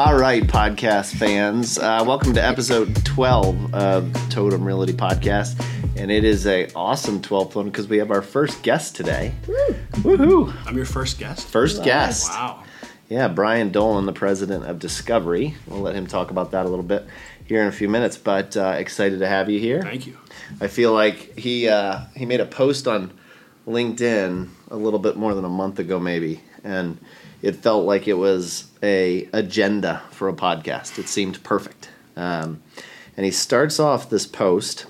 All right, podcast fans, uh, welcome to episode 12 of Totum Realty Podcast. And it is a awesome 12th one because we have our first guest today. Woo. Woohoo! I'm your first guest. First guest. Wow. Yeah, Brian Dolan, the president of Discovery. We'll let him talk about that a little bit here in a few minutes, but uh, excited to have you here. Thank you. I feel like he uh, he made a post on LinkedIn a little bit more than a month ago, maybe, and it felt like it was a agenda for a podcast. It seemed perfect. Um, and he starts off this post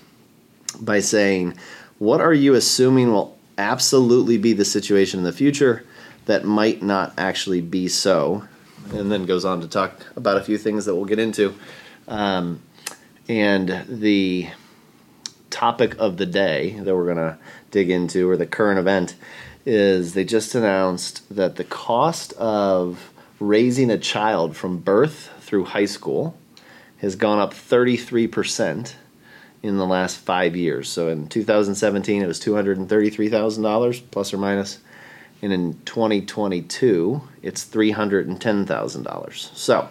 by saying, "What are you assuming will absolutely be the situation in the future that might not actually be so?" And then goes on to talk about a few things that we'll get into. Um, and the topic of the day that we're going to dig into, or the current event, is they just announced that the cost of raising a child from birth through high school has gone up 33% in the last five years. So in 2017, it was $233,000 plus or minus. And in 2022, it's $310,000. So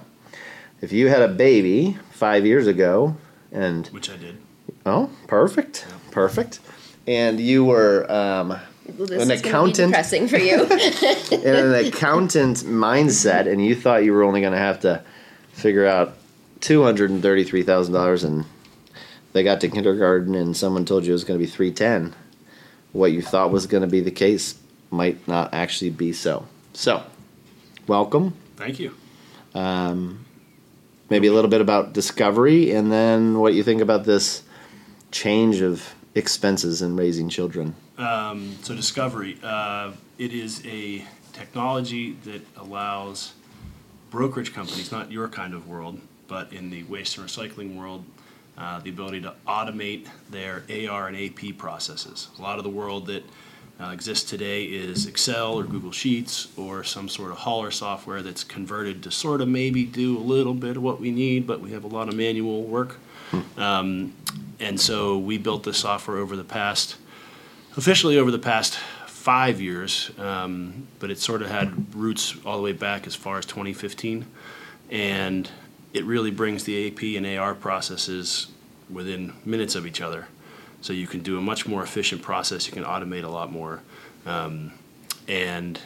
if you had a baby five years ago and Which I did. Oh, perfect, perfect. And you were um, Well, this An is accountant? be depressing for you. in an accountant mindset, and you thought you were only going to have to figure out two hundred and thirty-three thousand dollars, and they got to kindergarten, and someone told you it was going to be three ten. What you thought was going to be the case might not actually be so. So, welcome. Thank you. Um, maybe a little bit about discovery, and then what you think about this change of expenses in raising children. Um, so Discovery, uh, it is a technology that allows brokerage companies, not your kind of world, but in the waste and recycling world, uh, the ability to automate their AR and AP processes. A lot of the world that uh, exists today is Excel or Google Sheets or some sort of hauler software that's converted to sort of maybe do a little bit of what we need, but we have a lot of manual work. Um, and so we built this software over the past, officially over the past five years, um, but it sort of had roots all the way back as far as 2015. And it really brings the AP and AR processes within minutes of each other. So you can do a much more efficient process, you can automate a lot more. Um, and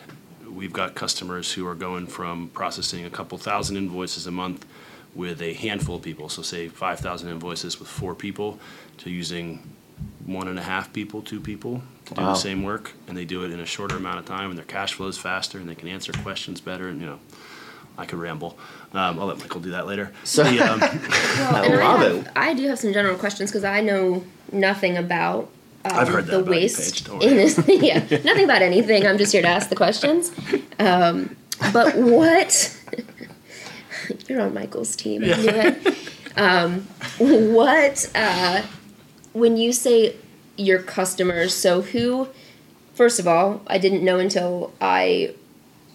we've got customers who are going from processing a couple thousand invoices a month with a handful of people, so say 5,000 invoices with four people, to using one and a half people, two people to do Wow. the same work, and they do it in a shorter amount of time, and their cash flows faster, and they can answer questions better, and you know, I could ramble. Um, I'll let Michael do that later. So- The, um, Well, and love I it. have, I do have some general questions because I know nothing about um, I've heard that the about waste. Paige, in this, yeah, nothing about anything. I'm just here to ask the questions. Um, but what? You're on Michael's team. I knew it. Um, what? Uh, when you say your customers, so who? First of all, I didn't know until I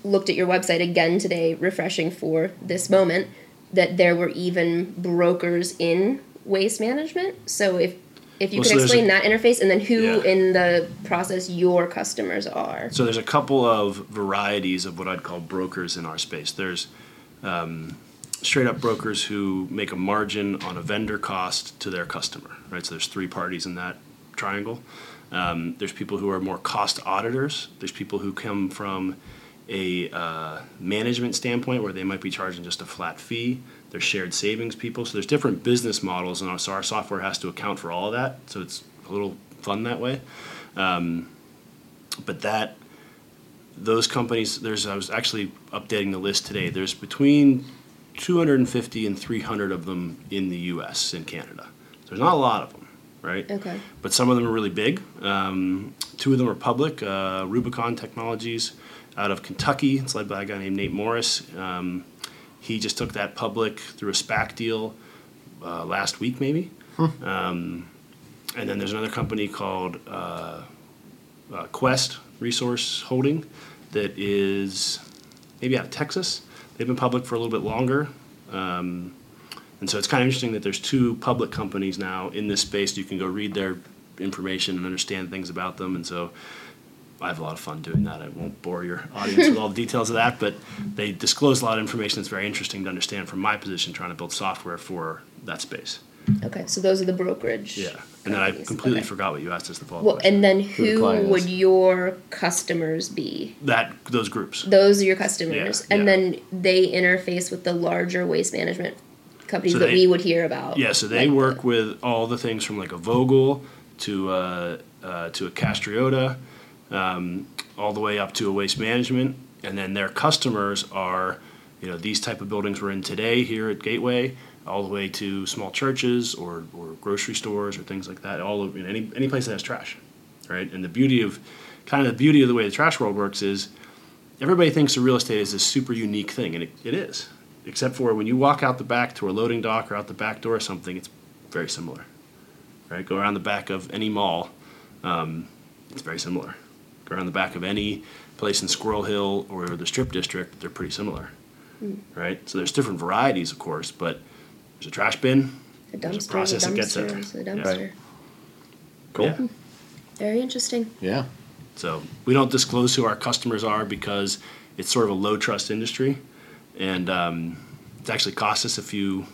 looked at your website again today, refreshing for this moment, that there were even brokers in waste management. So if if you Well, could so explain a- that interface and then who Yeah. in the process your customers are. So there's a couple of varieties of what I'd call brokers in our space. There's um, straight up brokers who make a margin on a vendor cost to their customer, right? So there's three parties in that triangle. Um, there's people who are more cost auditors. There's people who come from a uh, management standpoint where they might be charging just a flat fee. There's shared savings people. So there's different business models, and so our software has to account for all of that. So it's a little fun that way. Um, but that those companies, there's I was actually updating the list today. There's between 250 and 300 of them in the U.S. and Canada. There's not a lot of them, right? Okay. but some of them are really big. Um, two of them are public. Uh, Rubicon Technologies out of Kentucky. It's led by a guy named Nate Morris. Um, he just took that public through a SPAC deal uh, last week, maybe. Um, and then there's another company called uh, uh, Quest Resource Holding that is maybe out of Texas. They've been public for a little bit longer. Um, and so it's kind of interesting that there's two public companies now in this space. You can go read their information and understand things about them. And so I have a lot of fun doing that. I won't bore your audience with all the details of that, but they disclose a lot of information that's very interesting to understand from my position trying to build software for that space. Okay, so those are the brokerage. Yeah. And then I completely Okay. forgot what you asked us the follow-up Well, question. and then the who client would your customers be? that those groups. Those are your customers, Yeah, and yeah. then they interface with the larger waste management companies So that they- we would hear about. Yeah, so they like work the- with all the things from like a Vogel to uh, uh, to a Castriota, um, all the way up to a waste management, and then their customers are, you know, these type of buildings we're in today here at Gateway, all the way to small churches or, or grocery stores or things like that. All of you know, any any place that has trash, right? And the beauty of kind of the beauty of the way the trash world works is everybody thinks of real estate is this super unique thing, and it, it is. Except for when you walk out the back to a loading dock or out the back door or something, it's very similar. Right? Go around the back of any mall, um, it's very similar. Go around the back of any place in Squirrel Hill or the Strip District, they're pretty similar. Right? So there's different varieties, of course, but there's a trash bin. the there's a dumpster, process the that gets it. dumpster, the Yeah. dumpster. Cool. Yeah. Very interesting. Yeah. So we don't disclose who our customers are because it's sort of a low trust industry, and um, it's actually cost us a few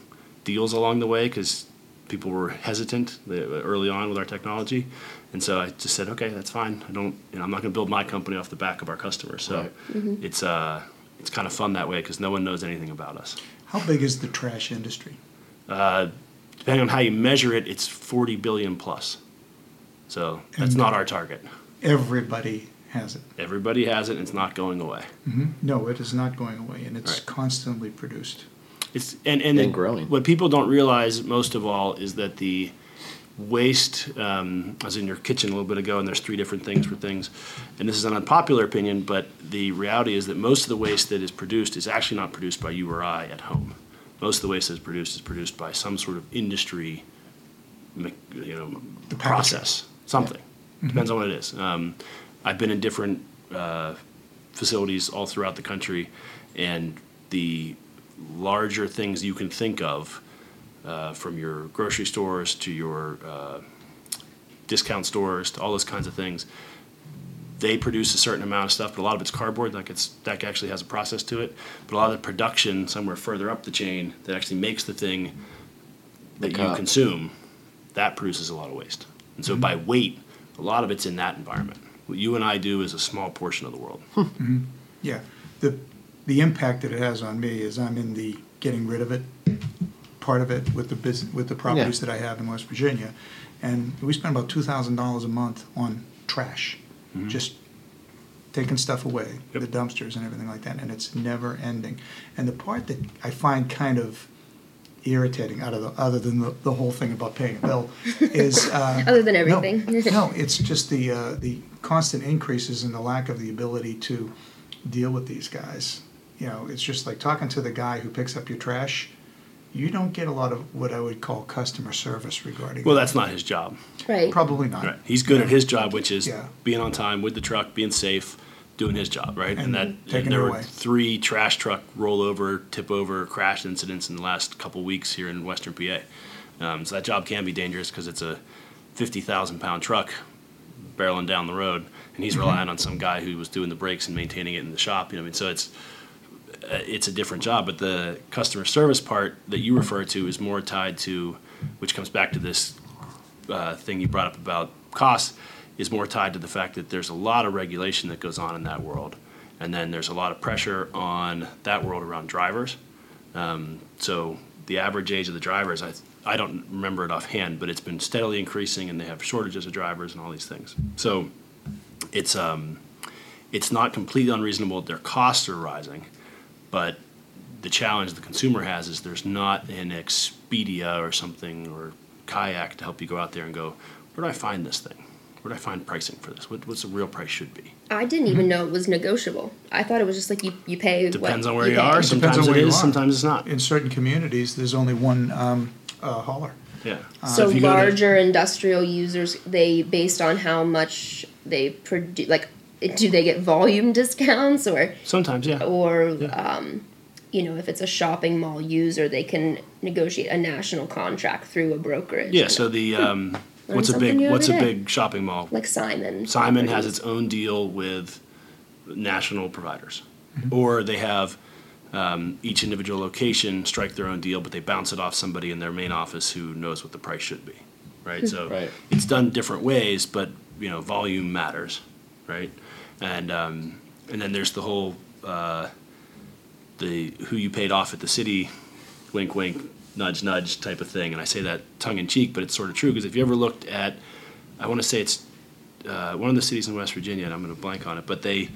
deals along the way because people were hesitant uh, early on with our technology, and so I just said, okay, that's fine. I don't, you know, I'm not going to build my company off the back of our customers. So Right. it's uh, it's kind of fun that way because no one knows anything about us. How big is the trash industry? Uh, depending on how you measure it, it's 40 billion plus. So that's And- not our target. Everybody has it. Everybody has it, and it's not going away. No, it is not going away, and it's Right. constantly produced. It's and and, And the- growing. What people don't realize most of all is that the waste. Um, I was in your kitchen a little bit ago, and there's three different things for things. And this is an unpopular opinion, but the reality is that most of the waste that is produced is actually not produced by you or I at home. Most of the waste that is produced is produced by some sort of industry, you know, The process, something. Depends on what it is. Um, I've been in different uh, facilities all throughout the country, and the larger things you can think of, uh, from your grocery stores to your uh, discount stores to all those kinds of things, they produce a certain amount of stuff, but a lot of it's cardboard. Like it's that actually has a process to it. But a lot of the production somewhere further up the chain that actually makes the thing that The you consume, that produces a lot of waste. And so mm-hmm. by weight, a lot of it's in that environment. What you and I do is a small portion of the world. Hmm. Mm-hmm. Yeah, the, the impact that it has on me is I'm in the getting rid of it part of it with the bus with the properties that I have in West Virginia. And we spend about two thousand dollars a month on trash, just taking stuff away, Yep. the dumpsters and everything like that, and it's never ending. And the part that I find kind of irritating, out of the, other than the, the whole thing about paying a bill, is uh, Other than no, everything. no, it's just the uh, the constant increases and the lack of the ability to deal with these guys. You know, it's just like talking to the guy who picks up your trash. You don't get a lot of what I would call customer service regarding. Well, that. that's not his job. Right. probably not. Right. He's good at his job, which is Yeah. being on time with the truck, being safe, doing his job, right? And that taking there it were three trash truck rollover, tip over, crash incidents in the last couple weeks here in Western PA. Um, so that job can be dangerous because it's a fifty thousand pound truck barreling down the road, and Mm-hmm. he's relying on some guy who was doing the brakes and maintaining it in the shop. You know, I mean, so it's it's a different job. But the customer service part that you refer to is more tied to, which comes back to this uh, thing you brought up about costs, is more tied to the fact that there's a lot of regulation that goes on in that world, and then there's a lot of pressure on that world around drivers. Um, so the average age of the drivers, I I don't remember it offhand, but it's been steadily increasing, and they have shortages of drivers and all these things. So it's um, it's not completely unreasonable their costs are rising, but the challenge the consumer has is there's not an Expedia or something or kayak to help you go out there and go, where do I find this thing? Where do I find pricing for this? What, what's the real price should be? I didn't even know it was negotiable. I thought it was just like you, you pay. Depends what on where you pay. are. Depends Sometimes on it where you are. sometimes it's not. In certain communities, there's only one um, uh, hauler. Yeah. So if you go to- larger industrial users, they based on how much they produce. Like, do they get volume discounts or sometimes, yeah. or Yeah. um, you know, if it's a shopping mall user, they can negotiate a national contract through a brokerage. Yeah, so the um, What's a big What's a every day. big shopping mall? Like Simon. Simon has its own deal with national providers, Mm-hmm. or they have um, each individual location strike their own deal, but they bounce it off somebody in their main office who knows what the price should be, right? So Right. it's done different ways, but you know volume matters, right? And um, and then there's the whole uh, the who you paid off at the city, wink wink, nudge nudge type of thing. And I say that tongue in cheek, but it's sort of true because if you ever looked at, I want to say it's uh, one of the cities in West Virginia, and I'm going to blank on it, but they,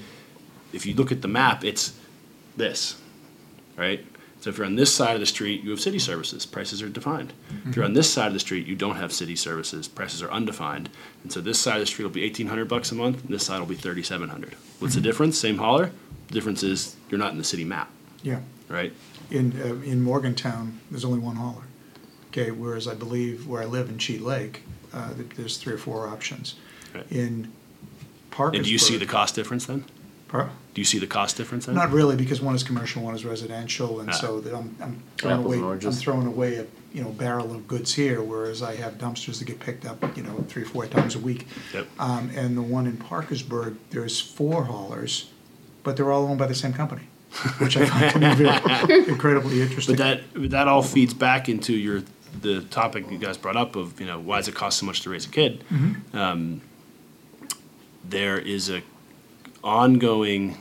if you look at the map, it's this, right? So if you're on this side of the street, you have city services. Prices are defined. If you're on this side of the street, you don't have city services. Prices are undefined. And so this side of the street will be 1,800 bucks a month, and this side will be 3,700. What's the difference? Same hauler. The difference is you're not in the city map, Yeah. right? In, uh, in Morgantown, there's only one hauler. Okay, whereas I believe where I live in Cheat Lake, uh, there's three or four options. Right. In Parkersburg. And do you see the cost difference then? Par- Do you see the cost difference then? Not really, because one is commercial, one is residential, and Ah. so that I'm, I'm throwing Apples away, I'm oranges. throwing away a, you know, barrel of goods here, whereas I have dumpsters that get picked up, you know, three, four times a week. Yep. Um, and the one in Parkersburg, there's four haulers, but they're all owned by the same company, which I find to be very incredibly interesting. But that that all feeds back into your the topic you guys brought up of you know why does it cost so much to raise a kid? Um, there is a ongoing.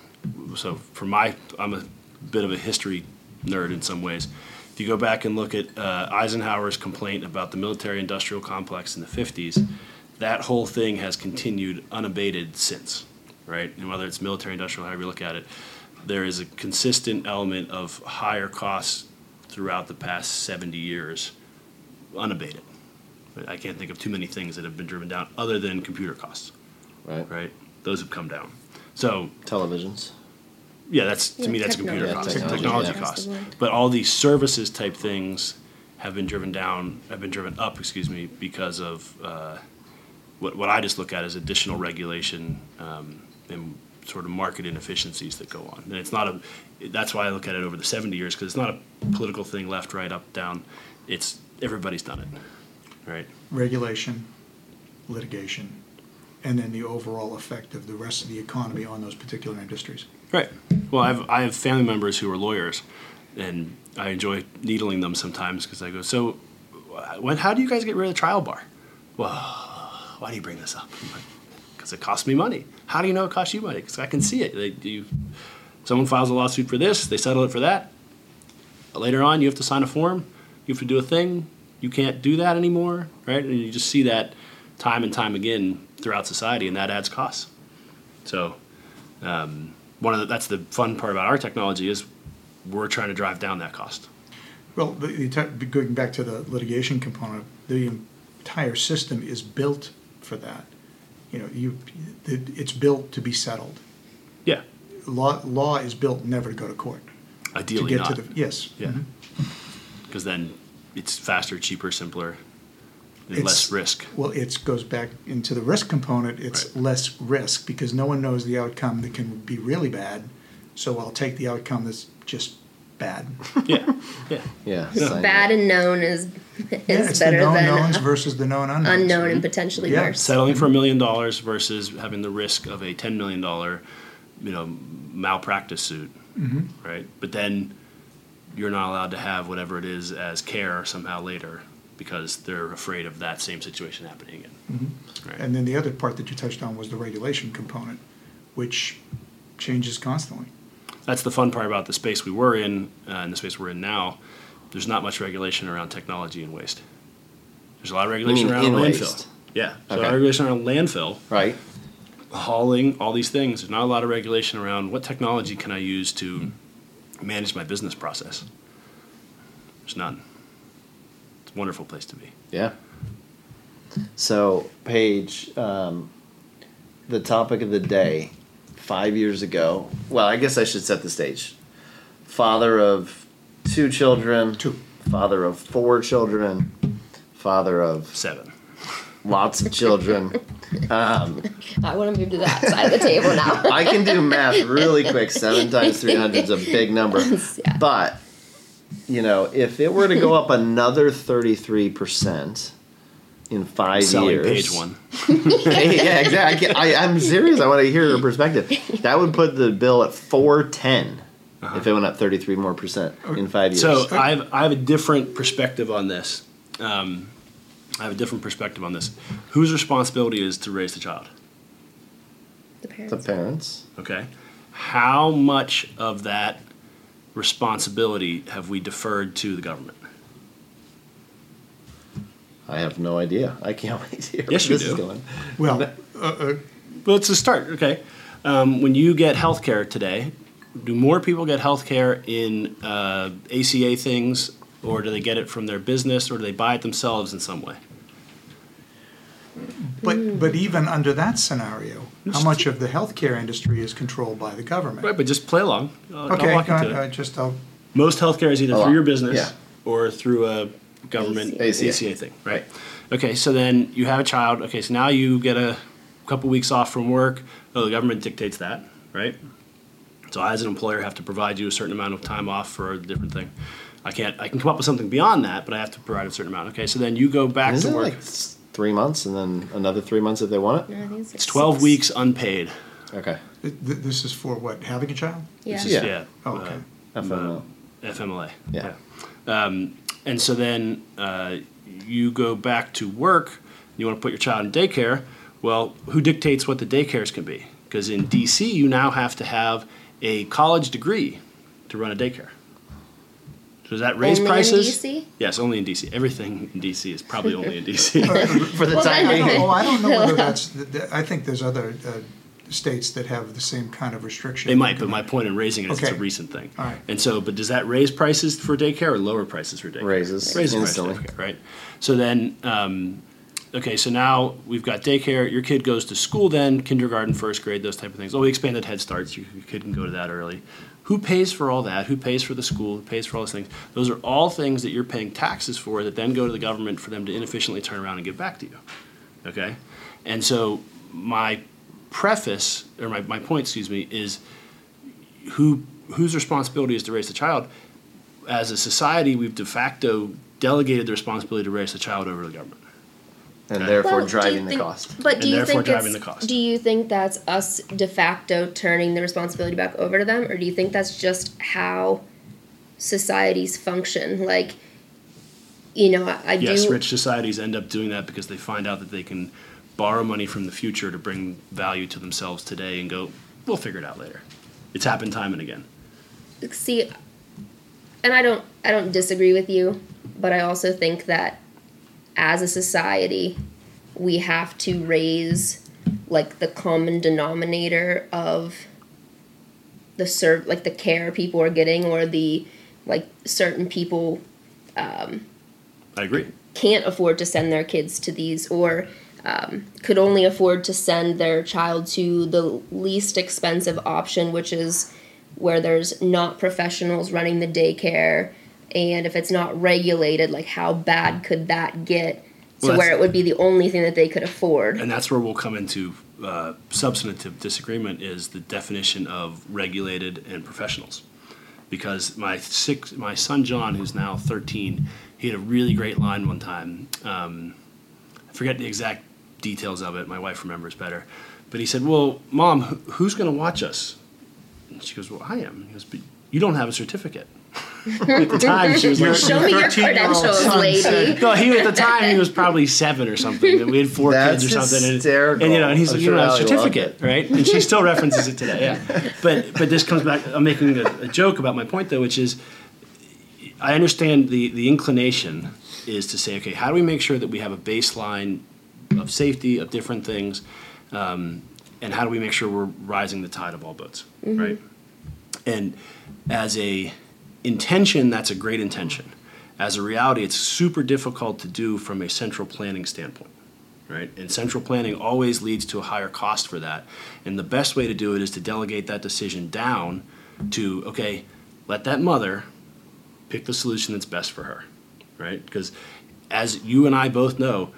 So for my, I'm a bit of a history nerd in some ways. If you go back and look at uh, Eisenhower's complaint about the military-industrial complex in the '50s, that whole thing has continued unabated since, right? And whether it's military-industrial, however you look at it, there is a consistent element of higher costs throughout the past 70 years, unabated. But I can't think of too many things that have been driven down other than computer costs, Right. right? Those have come down. So Televisions. yeah, that's to Yeah, me that's a computer technology. costs, Yeah, technology, technology, yeah. costs. Across the board. But all these services type things have been driven down, have been driven up, excuse me, because of uh, what what I just look at as additional regulation um, and sort of market inefficiencies that go on. And it's not a. That's why I look at it over the seventy years because it's not a political thing, left, right, up, down. It's everybody's done it, right? Regulation, litigation, and then the overall effect of the rest of the economy on those particular industries. Right. Well, I have I have family members who are lawyers, and I enjoy needling them sometimes because I go, so when how do you guys get rid of the trial bar? Well, why do you bring this up? Because it costs me money. How do you know it costs you money? Because I can see it. They, you, someone files a lawsuit for this, they settle it for that. Later on, you have to sign a form. You have to do a thing. You can't do that anymore, right? And you just see that time and time again throughout society, and that adds costs. So um, one of the, that's the fun part about our technology is we're trying to drive down that cost. Well, the, the, going back to the litigation component, the entire system is built for that. You know, you, it's built to be settled. Yeah, Law, law is built never to go to court. ideally to get not. to the yes. yeah, because then it's faster, cheaper, simpler, and It's- less risk. Well, it goes back into the risk component. It's Right. less risk because no one knows the outcome that can be really bad. So I'll take the outcome that's just bad. Yeah, yeah. Yeah. So sign bad and known is yeah, is it's the better known than knowns versus the known unknowns. unknown and potentially Yeah. worse. Settling for a million dollars versus having the risk of a ten million dollar, you know, malpractice suit, Mm-hmm. right? But then you're not allowed to have whatever it is as care somehow later because they're afraid of that same situation happening again. Mm-hmm. And then the other part that you touched on was the regulation component, which changes constantly. that's the fun part about the space we were in uh, and the space we're in now. There's not much regulation around technology and waste. There's a lot of regulation mean around in landfill. waste? Yeah, so a lot Okay. of regulation around landfill, Right. hauling, all these things. There's not a lot of regulation around what technology can I use to manage my business process. There's none. It's a wonderful place to be. Yeah. So, Paige, um, the topic of the day, five years ago. Well, I guess I should set the stage. Father of two children. Two. Father of four children. Father of Seven. lots of children. Um, I want to move to that side of the table now. I can do math really quick. Seven times three hundred is a big number. Yeah. But, you know, if it were to go up another 33%, in five Selling years. page one. Hey, yeah, exactly. I, I'm serious. I want to hear your perspective. That would put the bill at 410 if it went up 33 more percent in five years. So I have, I have a different perspective on this. Um, I have a different perspective on this. Whose responsibility is to raise the child? The parents. the parents. Okay. How much of that responsibility have we deferred to the government? I have no idea. I can't wait to hear Yes, where you this is do. going. Well, uh, uh, Well, it's a start. Okay. Um, when you get health care today, do more people get health care in uh, ACA things, or do they get it from their business, or do they buy it themselves in some way? But, but even under that scenario, how much of the healthcare industry is controlled by the government? Right, but just play along. I'll, Okay, I'll walk you uh, it. uh, just, I'll, Most healthcare is either A lot. through your business Yeah. or through a government ACA. ACA, thing, right? Okay, so then you have a child. Okay, so now you get a couple weeks off from work. Oh, the government dictates that, right? So I, as an employer, have to provide you a certain amount of time off for a different thing. I can't. I can come up with something beyond that, but I have to provide a certain amount. Okay, so then you go back Isn't to it work. like s- three months and then another three months if they want it? No, I think it's, like it's twelve six. weeks unpaid. Okay. th- th- this is for what, having a child? Yeah. This is- Yeah. yeah. Oh, uh, okay. FML. FMLA. Yeah. Um, and so then uh, you go back to work. You want to put your child in daycare. Well, who dictates what the daycares can be? Because in DC, you now have to have a college degree to run a daycare. So does that raise Only in prices? DC? Yes, only in DC. Everything in DC is probably only in DC. For the Well, time being. Oh, I don't know whether that's, th- th- I think there's other uh, states that have the same kind of restriction. they might, but my point in raising it is it's a recent thing. All right. And so, but does that raise prices for daycare or lower prices for daycare? Raises Raises prices instantly. daycare, right? So then, um, okay, so now we've got daycare. Your kid goes to school then, kindergarten, first grade, those type of things. Oh, we expanded Head Starts. Your, your kid can go to that early. Who pays for all that? Who pays for the school? Who pays for all those things? Those are all things that you're paying taxes for that then go to the government for them to inefficiently turn around and give back to you. Okay? And so my preface, or my, my point, excuse me, is who whose responsibility is to raise the child? As a society, we've de facto delegated the responsibility to raise the child over to the government. And Okay. therefore Well, do you driving the cost. But And do you therefore think driving the cost. do you think that's us de facto turning the responsibility back over to them, or do you think that's just how societies function? Like, you know, I, I Yes, do. rich societies end up doing that because they find out that they can borrow money from the future to bring value to themselves today and go, we'll figure it out later. It's happened time and again. see and i don't i don't disagree with you but i also think that as a society we have to raise like the common denominator of the serve like the care people are getting or the like certain people I agree. can't afford to send their kids to these or um, could only afford to send their child to the least expensive option, which is where there's not professionals running the daycare. And if it's not regulated, like how bad could that get? to Well, where it would be the only thing that they could afford. And that's where we'll come into uh, substantive disagreement is the definition of regulated and professionals. Because my six, my son John, who's now 13, he had a really great line one time. Um, I forget the exact details of it. My wife remembers better. But he said, "Well, mom, who's going to watch us?" And she goes, "Well, I am." He goes, "But you don't have a certificate." At the time, she was like, Show me your 13-year-old credentials, lady. no, he at the time he was probably seven or something. And we had four That's kids or something. And, and you know, and he's like, you know, a Allie loved certificate, right? And she still references it today. Yeah. But but this comes back. I'm making a, a joke about my point though, which is I understand the the inclination is to say, okay, how do we make sure that we have a baseline of safety of different things, um, and how do we make sure we're rising the tide of all boats, right? And as a intention, that's a great intention. As a reality, it's super difficult to do from a central planning standpoint, right? And central planning always leads to a higher cost for that. And the best way to do it is to delegate that decision down to, okay, let that mother pick the solution that's best for her, right? Because as you and I both know,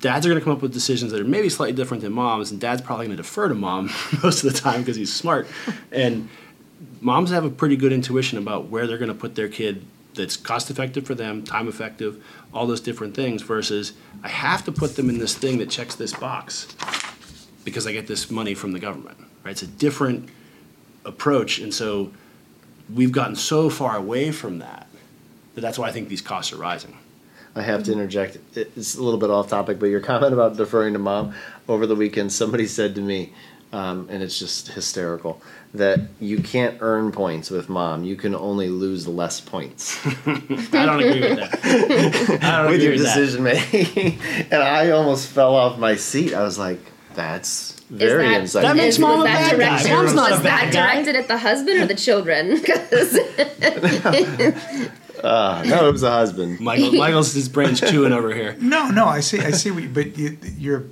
dads are going to come up with decisions that are maybe slightly different than moms, and dad's probably going to defer to mom most of the time because he's smart. And moms have a pretty good intuition about where they're going to put their kid that's cost effective for them, time effective, all those different things versus I have to put them in this thing that checks this box because I get this money from the government. Right? It's a different approach, and so we've gotten so far away from that that that's why I think these costs are rising. I have to interject. It's a little bit off topic, but your comment about deferring to mom over the weekend, somebody said to me, um, and it's just hysterical, that you can't earn points with mom. You can only lose less points I don't agree with that. I don't with agree your with that. decision making. and I almost fell off my seat. I was like, that's very is that, insightful. That makes is- mom was a that bad guy. Mom's not a was bad that guy. directed at the husband or the children? 'Cause- Uh, no, it was a husband. Michael, Michael's his brain's chewing over here. No, no, I see, I see, what you- but you, you're,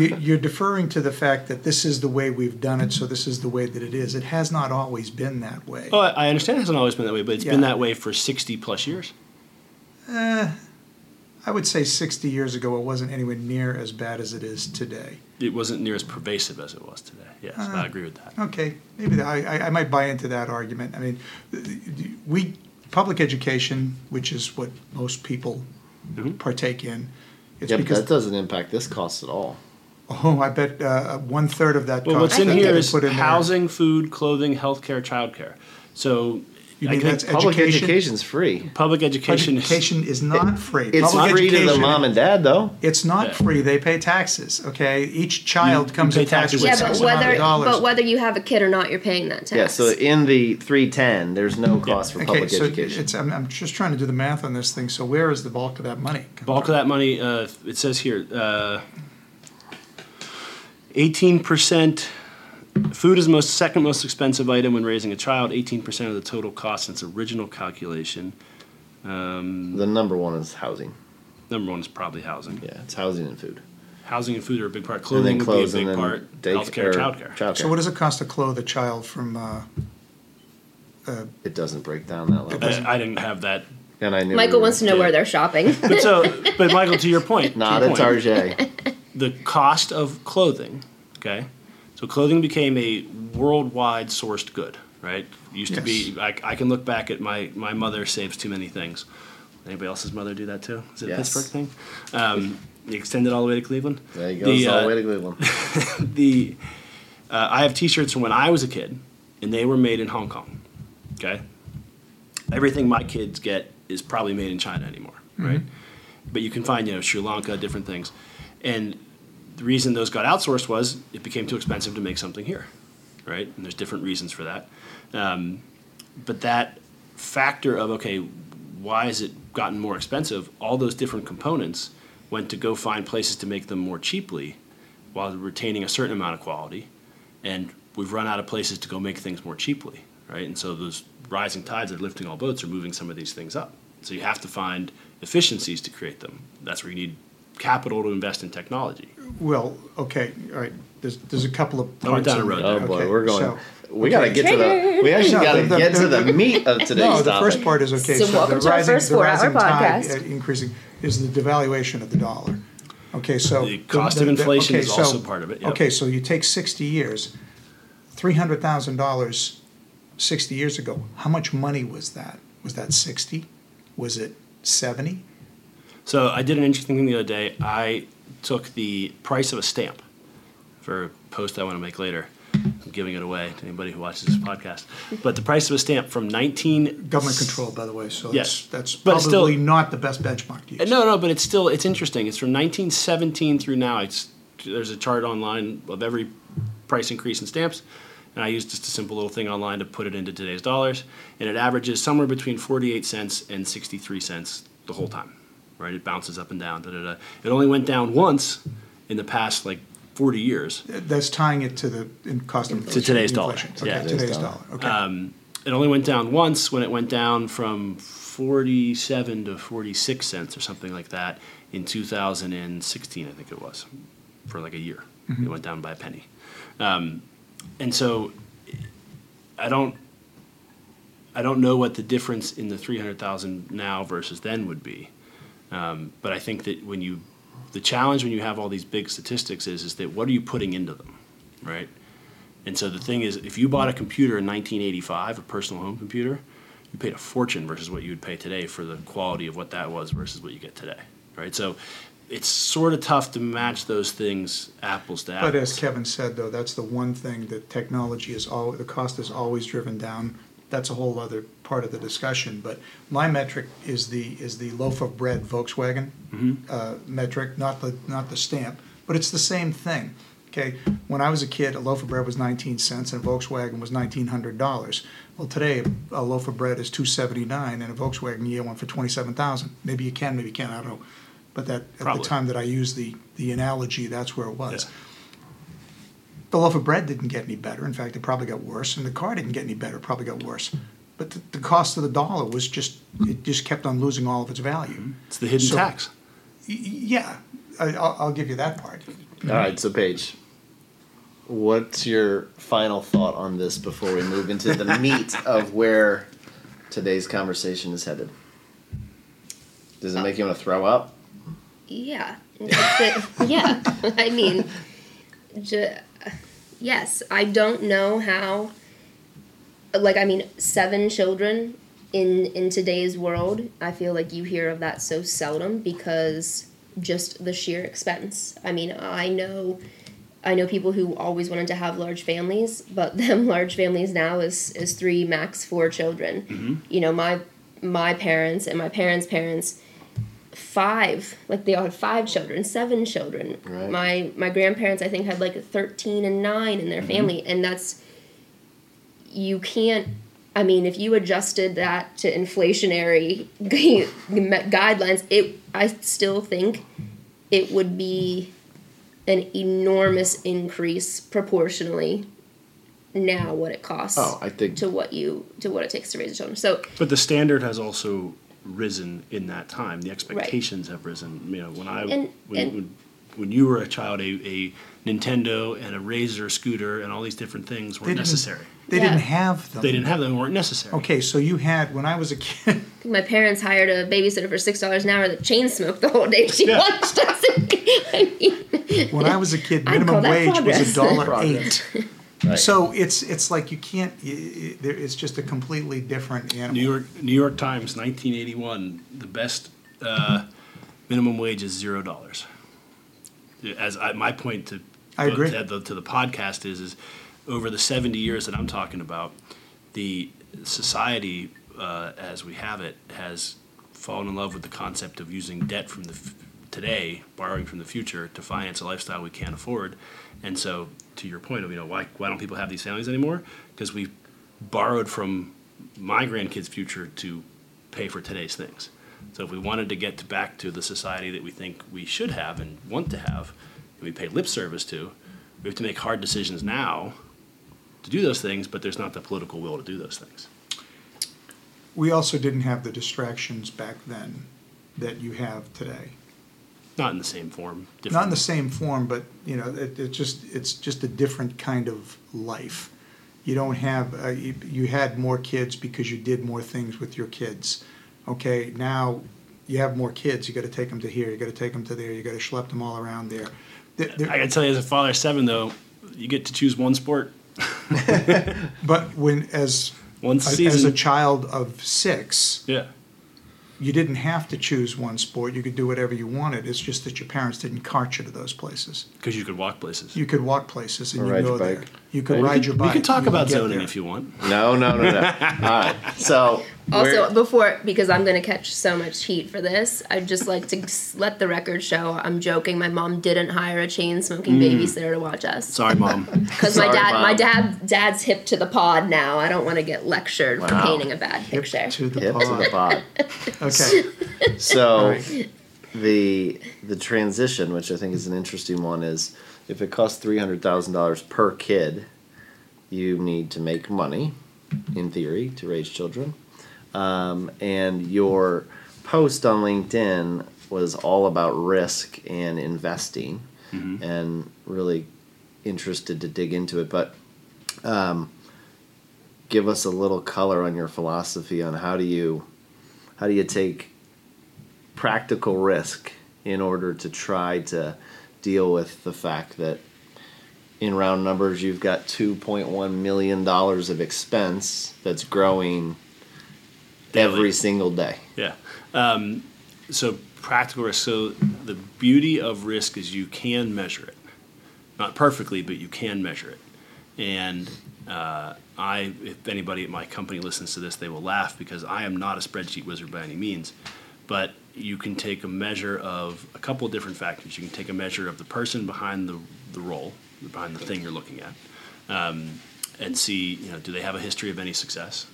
you- you're deferring to the fact that this is the way we've done it, so this is the way that it is. It has not always been that way. Oh, I I understand it hasn't always been that way, but it's been that way for 60 plus years. Eh, I would say sixty years ago, it wasn't anywhere near as bad as it is today. It wasn't near as pervasive as it was today. Yes, Uh-huh. I agree with that. Okay, maybe that- I, I, I might buy into that argument. I mean, we, public education, which is what most people Mhm. partake in. It's Yeah, but because, that doesn't impact this cost at all. Oh, I bet, uh, one third of that Well, cost. what's in I think here it- is Put in there. housing, food, clothing, healthcare, childcare. So You I mean think that's Public education? is free. public education, is Education is not free. It's Public free to the mom and dad, though. It's not Yeah. free. They pay taxes. Okay, each child You- comes you in pay tax taxes with yeah, with but whether but whether you have a kid or not, you're paying that tax. Yeah, so in the three ten, there's no cost for okay, public so education. it's. I'm, I'm just trying to do the math on this thing. So where is the bulk of that money? come bulk of that money, uh, it says here, uh, 18%. Food is the most second most expensive item when raising a child. 18% of the total cost in its original calculation. Um, the number one is housing. number one is probably housing. Yeah, it's housing and food. Housing and food are a big part. And Clothing then would be a big part. day- Healthcare, or childcare. childcare. So what does it cost to clothe a child from? Uh, uh, It doesn't break down that level. I, I didn't have that. And I knew Michael we wants to know were- where they're shopping. But so, but Michael, to your point, to Not your at point, Target. The cost of clothing, okay? So clothing became a worldwide sourced good, right? Used to be, I, I can look back at my, my mother saves too many things. Anybody else's mother do that too? Is it a Pittsburgh thing? Um, you extend it all the way to Cleveland? There you go. The, all uh, the way to Cleveland. the uh, I have T-shirts from when I was a kid, and they were made in Hong Kong. Okay, everything my kids get is probably made in China anymore, right? But you can find you know Sri Lanka, different things, and the reason those got outsourced was it became too expensive to make something here, right? And there's different reasons for that, um, but that factor of okay, why has it gotten more expensive? All those different components went to go find places to make them more cheaply while retaining a certain amount of quality. And we've run out of places to go make things more cheaply, right? And so those rising tides are lifting all boats are moving some of these things up. So you have to find efficiencies to create them. That's where you need capital to invest in technology. well, okay, all right. There's there's a couple of I went points down a in road there. Oh boy, Okay, we're going. so- we got to get to the. We actually No, got to the- the- get to the- the meat of today's No, the topic. first part is okay. So So welcome the to our rising, first the four-hour rising tide podcast. uh, increasing is the devaluation of the dollar. Okay, so. The cost of inflation okay, is so- also part of it, yep. Okay, so you take sixty years, three hundred thousand dollars, sixty years ago. How much money was that? Was that sixty? Was it seventy? So I did an interesting thing the other day. I took the price of a stamp for a post I want to make later. I'm giving it away to anybody who watches this podcast. But the price of a stamp from 19 Government controlled, by the way, so Yes. that's, that's But still- probably not the best benchmark to Uh, use. No, no, but it's still it's interesting. It's from 1917 through now. It's there's a chart online of every price increase in stamps, and I used just a simple little thing online to put it into today's dollars, and it averages somewhere between 48 cents and 63 cents the whole time. Right? It bounces up and down. Da, da, da. It only went down once in the past like 40 years. That's tying it to the in cost of inflation. today's dollar. inflation. Yeah. Today's today's dollar. dollar, okay. Um, it only went down once when it went down from 47 to 46 cents or something like that in 2016, I think it was, for like a year. It went down by a penny. Um, and so I don't. I don't know what the difference in the 300,000 now versus then would be. Um, but I think that when you, the challenge when you have all these big statistics is, is that what are you putting into them, right? And so the thing is, if you bought a computer in 1985, a personal home computer, you paid a fortune versus what you would pay today for the quality of what that was versus what you get today, right? So it's sort of tough to match those things apples to apples. But as Kevin said, though, that's the one thing that technology is all, the cost is always driven down. That's a whole other part of the discussion, but my metric is the, is the loaf of bread Volkswagen uh, metric, not the, not the stamp, but it's the same thing. Okay, when I was a kid, a loaf of bread was nineteen cents and a Volkswagen was nineteen hundred dollars. Well, today, a loaf of bread is two seventy-nine and a Volkswagen, you get one for twenty-seven thousand. Maybe you can, maybe you can't, I don't know. But that, at the time that I used the, the analogy, that's where it was. Yeah. The loaf of bread didn't get any better. In fact, it probably got worse, and the car didn't get any better. It probably got worse. But the, the cost of the dollar was just it just kept on losing all of its value. Mm-hmm. it's the hidden So- tax. Y- y- Yeah, I, I'll, I'll give you that part. All right, so Paige, what's your final thought on this before we move into the meat of where today's conversation is headed? Does it make you want to throw up? Yeah. Yeah. I mean, ju- yes. I don't know how. Like, I mean, seven children in in today's world. I feel like you hear of that so seldom because just the sheer expense. I mean, I know. I know people who always wanted to have large families, but them large families now is is three max four children. Mm-hmm. You know, my my parents and my parents' parents five like they all had five children seven children. Right. my my grandparents i think had like 13 and 9 in their mm-hmm. family and that's you can't i mean if you adjusted that to inflationary guidelines it i still think it would be an enormous increase proportionally now what it costs Oh, I think to what you to what it takes to raise a children so But the standard has also risen in that time. The expectations have risen. You know, when I And- when, and- when, when you were a child, a, a Nintendo and a Razor scooter and all these different things weren't necessary. They Yeah. didn't have them. They didn't have them; and weren't necessary. Okay, so you had when I was a kid. My parents hired a babysitter for six dollars an hour that chain smoked the whole day. She Yeah. watched us. I mean, When I was a kid, minimum that wage was a dollar eight. Right. So it's it's like you can't. y- It's just a completely different animal. New York New York Times, 1981. The best uh, minimum wage is zero dollars. As I, my point to I agree. To, the, to the podcast is is over the 70 years that I'm talking about, the society uh, as we have it has fallen in love with the concept of using debt from the f- today, borrowing from the future to finance a lifestyle we can't afford. And so, to your point of you know why why don't people have these families anymore? Because we borrowed from my grandkids' future to pay for today's things. So if we wanted to get back to the society that we think we should have and want to have, and we pay lip service to, we have to make hard decisions now to do those things, but there's not the political will to do those things. We also didn't have the distractions back then that you have today. Not in the same form. Not in the same form, but you know, it, it just it's just a different kind of life. You don't have uh, you, you had more kids because you did more things with your kids. Okay, now you have more kids. You got to take them to here. You got to take them to there. You got to schlep them all around there. There- there- I can tell you as a father of seven, though, you get to choose one sport, but when as one as a child of six, yeah. You didn't have to choose one sport. You could do whatever you wanted. It's just that your parents didn't cart you to those places. Because you could walk places. You could walk places and Or you ride go your there. bike. You could ride your bike. we bike. can talk You about get zoning there. if you want. No, no, no, no. All right. So Also, before because I'm going to catch so much heat for this, I'd just like to let the record show. I'm joking. My mom didn't hire a chain smoking mm. babysitter to watch us Sorry, mom. because my Sorry, dad, my dad, dad's hip to the pod now. I don't want to get lectured for painting a bad Hip picture. to the hip to the pod. pod. Okay. So All right. the the transition, which I think is an interesting one, is if it costs three hundred thousand dollars per kid, you need to make money, in theory, to raise children. Um, and your post on LinkedIn was all about risk and investing, and really interested to dig into it. But um, give us a little color on your philosophy on how do you how do you take practical risk in order to try to deal with the fact that in round numbers you've got 2.1 million dollars of expense that's growing daily. every single day. Yeah. Um, so practical risk. So the beauty of risk is you can measure it, not perfectly, but you can measure it. And uh, I, if anybody at my company listens to this, they will laugh because I am not a spreadsheet wizard by any means. But you can take a measure of a couple of different factors. You can take a measure of the person behind the, the role, behind the thing you're looking at, um, and see, you know, do they have a history of any success?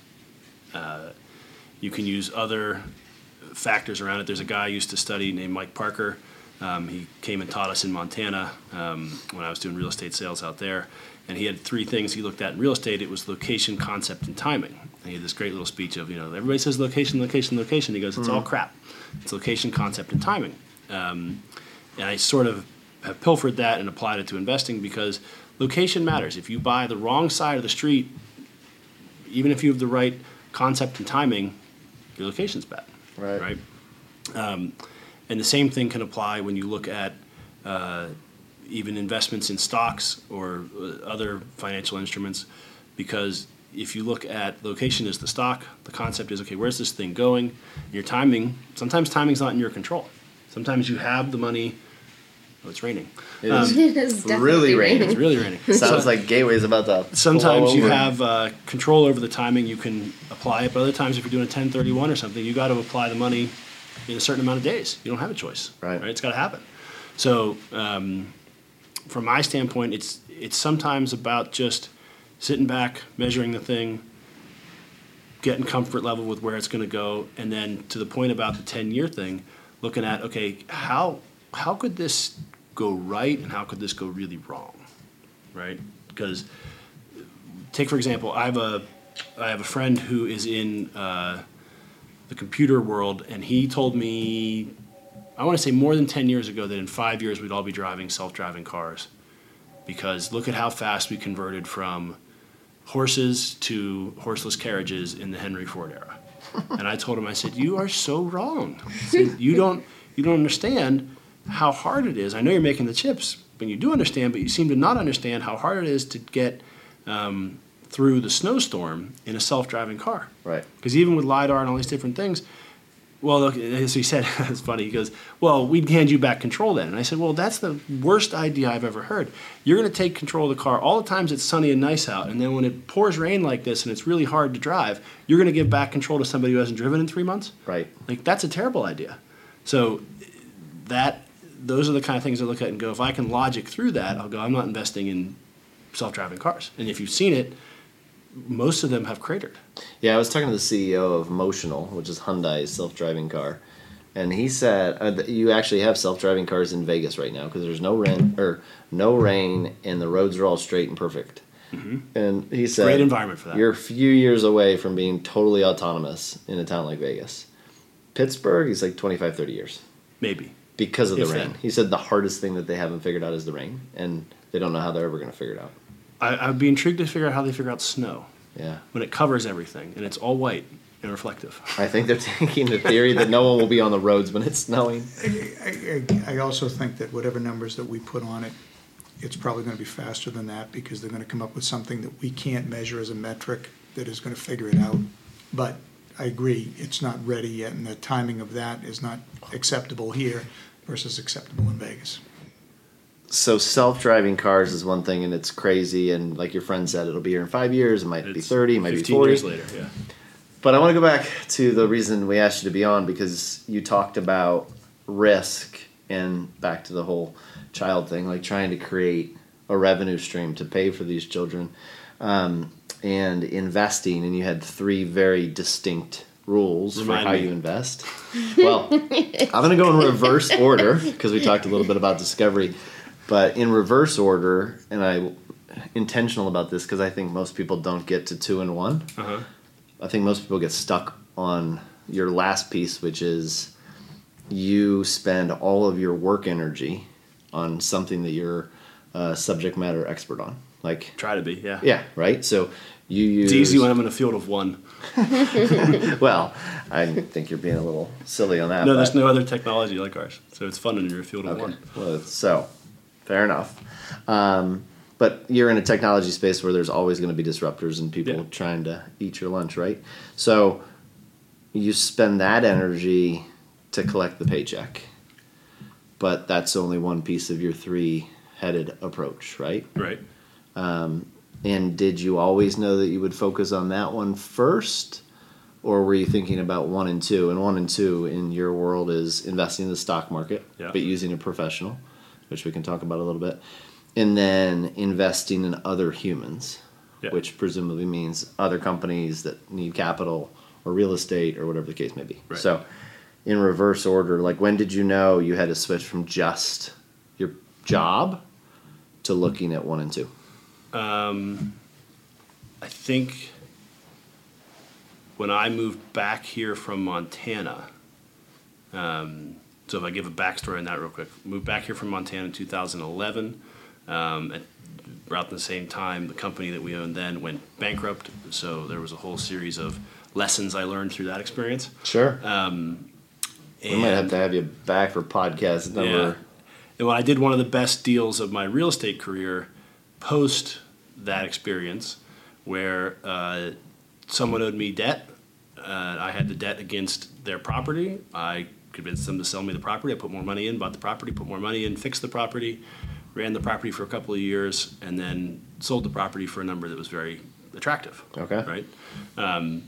Uh, you can use other factors around it. There's a guy I used to study named Mike Parker. Um, he came and taught us in Montana um, when I was doing real estate sales out there. And he had three things he looked at in real estate. It was location, concept, and timing. And he had this great little speech of, you know, everybody says location, location, location. He goes, it's all crap. It's location, concept, and timing. Um, and I sort of have pilfered that and applied it to investing because location matters. If you buy the wrong side of the street, even if you have the right concept and timing, your location's bad. Right. Right. Um, and the same thing can apply when you look at uh, even investments in stocks or uh, other financial instruments, because if you look at location as the stock, the concept is okay, where's this thing going? Your timing, sometimes timing's not in your control. Sometimes you have the money. Oh, it's raining. It Um, is It is definitely really raining. It's really raining. Sounds like Gateway's about to. Sometimes blow you over. have uh, control over the timing. You can apply it, but other times, if you're doing a 1031 or something, you got to apply the money in a certain amount of days. You don't have a choice. Right. It's got to happen. So, um, from my standpoint, it's it's sometimes about just sitting back, measuring the thing, getting comfort level with where it's going to go, and then to the point about the 10 year thing, looking at okay, how how could this go right and how could this go really wrong, right? Because take for example, I have a I have a friend who is in uh, the computer world, and he told me I want to say more than ten years ago that in five years we'd all be driving self-driving cars, because look at how fast we converted from horses to horseless carriages in the Henry Ford era. and I told him, I said, "You are so wrong. Said, you don't you don't understand how hard it is. I know you're making the chips, but you do understand, but you seem to not understand how hard it is to get um, through the snowstorm in a self-driving car. Right. Because even with lidar and all these different things, well, look, as he said, it's funny. He goes, "Well, we'd hand you back control then." And I said, "Well, that's the worst idea I've ever heard. You're going to take control of the car all the times it's sunny and nice out, and then when it pours rain like this and it's really hard to drive, you're going to give back control to somebody who hasn't driven in three months. Right. Like that's a terrible idea. So that those are the kind of things I look at and go, if I can logic through that, I'll go, I'm not investing in self-driving cars. And if you've seen it, most of them have cratered. Yeah, I was talking to the CEO of Motional, which is Hyundai's self-driving car, and he said uh, that you actually have self-driving cars in Vegas right now because there's no rain or no rain, and the roads are all straight and perfect. And he said, Mm-hmm. Great environment for that. You're a few years away from being totally autonomous in a town like Vegas. Pittsburgh, he's like 25, 30 years Maybe. because of the If rain. that. He said the hardest thing that they haven't figured out is the rain, and they don't know how they're ever going to figure it out. I, I'd be intrigued to figure out how they figure out snow Yeah. when it covers everything and it's all white and reflective. I think they're taking the theory that no one will be on the roads when it's snowing. I, I, I also think that whatever numbers that we put on it, it's probably gonna be faster than that, because they're gonna come up with something that we can't measure as a metric that is gonna figure it out. But I agree, it's not ready yet, and the timing of that is not acceptable here versus acceptable in Vegas. So self-driving cars is one thing, and it's crazy. And like your friend said, it'll be here in five years. It might be thirty, it might be 15 forty. years later, yeah. But I want to go back to the reason we asked you to be on because you talked about risk and back to the whole child thing, like trying to create a revenue stream to pay for these children um, and investing. And you had three very distinct rules Remind for how me. you invest. Well, I'm going to go in reverse order because we talked a little bit about discovery, but in reverse order, and I intentional about this because I think most people don't get to two and one. Uh-huh. I think most people get stuck on your last piece, which is you spend all of your work energy on something that you're a subject matter expert on. Like, Try to be, yeah. yeah, right? So you use. It's easy when I'm in a field of one. well, I think you're being a little silly on that. No, but- there's no other technology like ours. So it's fun when you're in a field of Okay. one. Well, so fair enough. Um, but you're in a technology space where there's always going to be disruptors and people Yeah. trying to eat your lunch, right? So you spend that energy to collect the paycheck. But that's only one piece of your three headed approach, right? Right. And did you always know that you would focus on that one first? Or were you thinking about one and two? And one and two in your world is investing in the stock market, Yeah. but using a professional, which we can talk about a little bit. And then investing in other humans, Yeah. which presumably means other companies that need capital or real estate or whatever the case may be. Right. So, in reverse order, like when did you know you had to switch from just your job to looking at one and two? Um, I think when I moved back here from Montana, um, so if I give a backstory on that real quick, moved back here from Montana in 2011. Um, at about the same time, the company that we owned then went bankrupt. So there was a whole series of lessons I learned through that experience. Sure. Um, We might have to have you back for podcast number. yeah. And when I did one of the best deals of my real estate career post that experience, where uh, someone owed me debt, uh, I had the debt against their property. I convinced them to sell me the property. I put more money in, bought the property, put more money in, fixed the property, ran the property for a couple of years, and then sold the property for a number that was very attractive. Okay. Right. Um,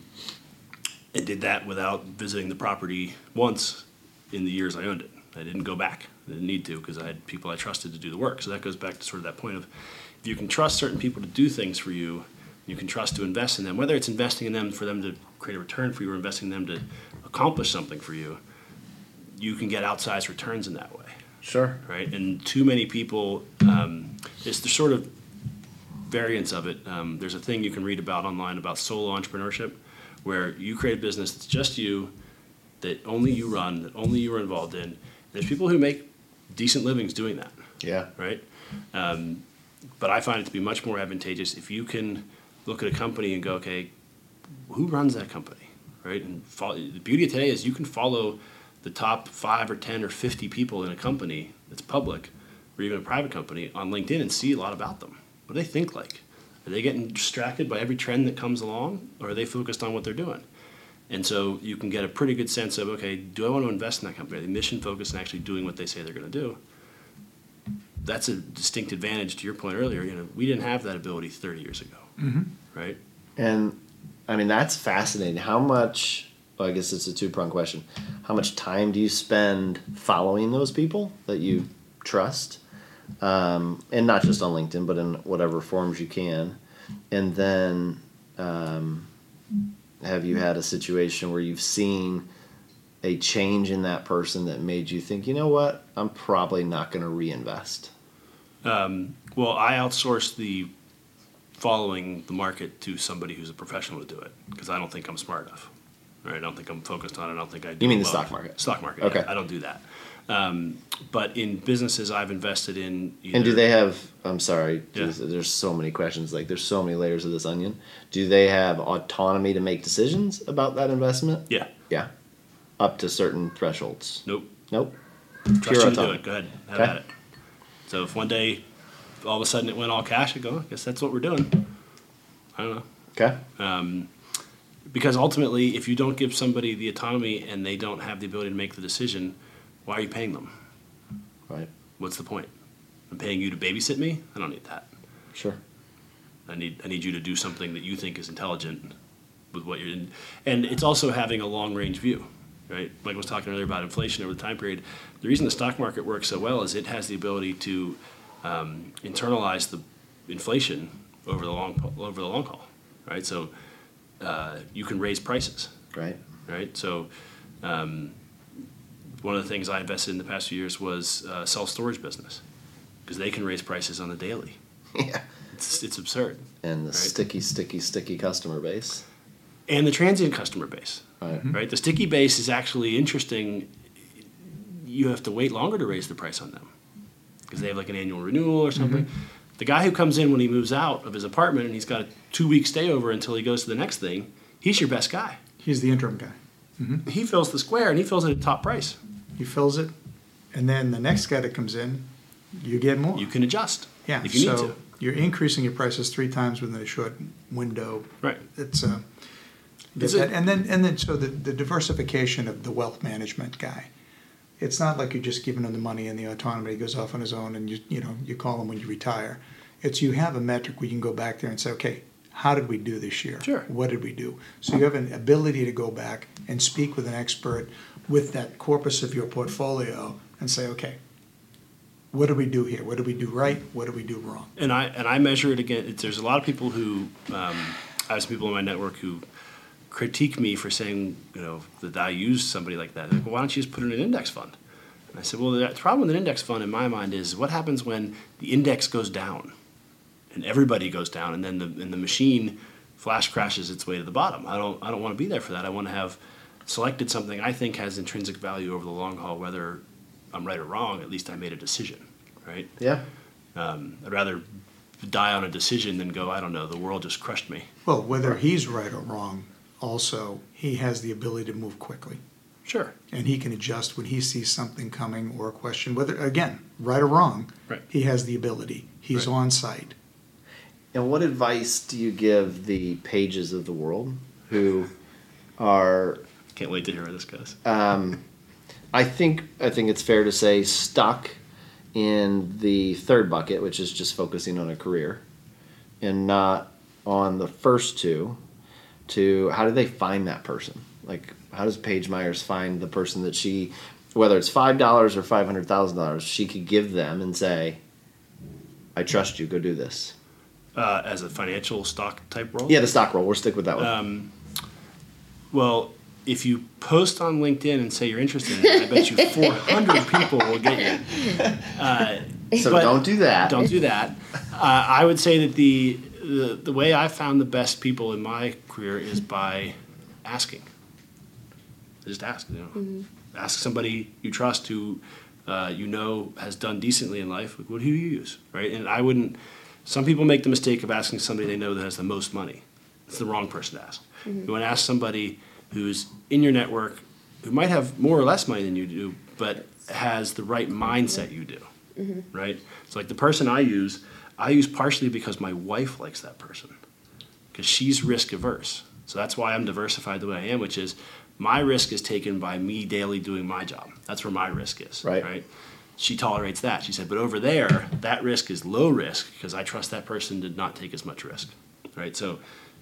and did that without visiting the property once in the years I owned it. I didn't go back. I didn't need to because I had people I trusted to do the work. So that goes back to sort of that point of if you can trust certain people to do things for you, you can trust to invest in them, whether it's investing in them for them to create a return for you or investing in them to accomplish something for you, you can get outsized returns in that way Sure. right? And too many people, um, it's the sort of variance of it. Um, there's a thing you can read about online about solo entrepreneurship, where you create a business that's just you, that only you run, that only you are involved in. There's people who make decent livings doing that, Yeah. right? Um, but I find it to be much more advantageous if you can look at a company and go, okay, who runs that company, right? And follow, the beauty of today is you can follow the top five or ten or fifty people in a company that's public, or even a private company on LinkedIn and see a lot about them. What do they think like? Are they getting distracted by every trend that comes along, or are they focused on what they're doing? And so you can get a pretty good sense of okay, do I want to invest in that company? Are they mission focused and actually doing what they say they're going to do? That's a distinct advantage to your point earlier. You know, we didn't have that ability 30 years ago, mm-hmm. right? And I mean, that's fascinating. How much, well, I guess it's a two prong question. How much time do you spend following those people that you trust? Um, and not just on LinkedIn, but in whatever forms you can. And then um, have you had a situation where you've seen a change in that person that made you think, you know what, I'm probably not going to reinvest? Um, well, I outsource the following the market to somebody who's a professional to do it because I don't think I'm smart enough. Right? I don't think I'm focused on it. I don't think I. Do You mean the stock market? Stock market. Okay. Yeah, I don't do that. Um, but in businesses I've invested in, either, And do they have? I'm sorry. Yeah. There's, so many questions. Like there's so many layers of this onion. Do they have autonomy to make decisions about that investment? Yeah. Yeah. Up to certain thresholds. Nope. Nope. Trust Pure you to do autonomy. it. Go ahead. Have Okay. at it. So if one day, all of a sudden it went all cash, I go. I guess that's what we're doing. I don't know. Okay. Um, because ultimately, if you don't give somebody the autonomy and they don't have the ability to make the decision, why are you paying them? Right. What's the point? I'm paying you to babysit me. I don't need that. Sure. I need I need you to do something that you think is intelligent with what you're in. And it's also having a long range view, right? Mike was talking earlier about inflation over the time period. The reason the stock market works so well is it has the ability to um, internalize the inflation over the long over the long haul, right? So uh, you can raise prices, Right. right? So um, one of the things I invested in the past few years was uh, self storage business because they can raise prices on the daily. Yeah. It's, it's absurd. And the Right. sticky, sticky, sticky customer base. and the transient customer base. Right. Right, the sticky base is actually interesting. You have to wait longer to raise the price on them because they have like an annual renewal or something. The guy who comes in when he moves out of his apartment and he's got a two week stay over until he goes to the next thing, he's your best guy. He's the interim guy. He fills the square and he fills it at top price. He fills it, and then the next guy that comes in, you get more. You can adjust yeah. if you so need to. you're increasing your prices three times within a short window. Right. It's uh, that? it- And then, and then, so the, the diversification of the wealth management guy. It's not like you're just giving him the money and the autonomy, he goes off on his own and you, you know, you call him when you retire. It's you have a metric where you can go back there and say, okay, how did we do this year? Sure. What did we do? So you have an ability to go back and speak with an expert with that corpus of your portfolio and say, okay, what did we do here? What did we do right? What did we do wrong? and I and I measure it again. There's a lot of people who um, I have some people in my network who critique me for saying you know that I use somebody like that. They're like, well, why don't you just put in an index fund? And I said, well, the problem with an index fund in my mind is what happens when the index goes down, and everybody goes down, and then the and the machine flash crashes its way to the bottom. I don't I don't want to be there for that. I want to have selected something I think has intrinsic value over the long haul, whether I'm right or wrong. At least I made a decision, right? Yeah. Um, I'd rather die on a decision than go, I don't know, the world just crushed me. Well, whether he's right or wrong, also, he has the ability to move quickly. Sure. and he can adjust when he sees something coming or a question, whether, again, right or wrong, Right. he has the ability. He's Right. on site. And what advice do you give the Paiges of the world who are Can't wait to hear where this goes. um, I think I think it's fair to say stuck in the third bucket, which is just focusing on a career, and not on the first two. To how do they find that person? Like, how does Paige Myers find the person that she, whether it's five dollars or five hundred thousand dollars, she could give them and say, "I trust you. Go do this." Uh, as a financial stock type role? Yeah, the stock role. We'll stick with that one. Um, well, if you post on LinkedIn and say you're interested in it, I bet you 400 people will get you. Uh, so don't do that. Don't do that. Uh, I would say that the, the the way I found the best people in my career is by asking. Just ask. You know, mm-hmm. ask somebody you trust who uh, you know has done decently in life. Like, what do you use, right? And I wouldn't. Some people make the mistake of asking somebody they know that has the most money. It's the wrong person to ask. Mm-hmm. You want to ask somebody who's in your network, who might have more or less money than you do, but has the right mindset you do mm-hmm. right? So like the person I use, I use partially because my wife likes that person because she's risk averse. So that's why I'm diversified the way I am, which is my risk is taken by me daily doing my job. That's where my risk is, Right. Right. She tolerates that. She said, but over there, that risk is low risk because I trust that person did not take as much risk, right? So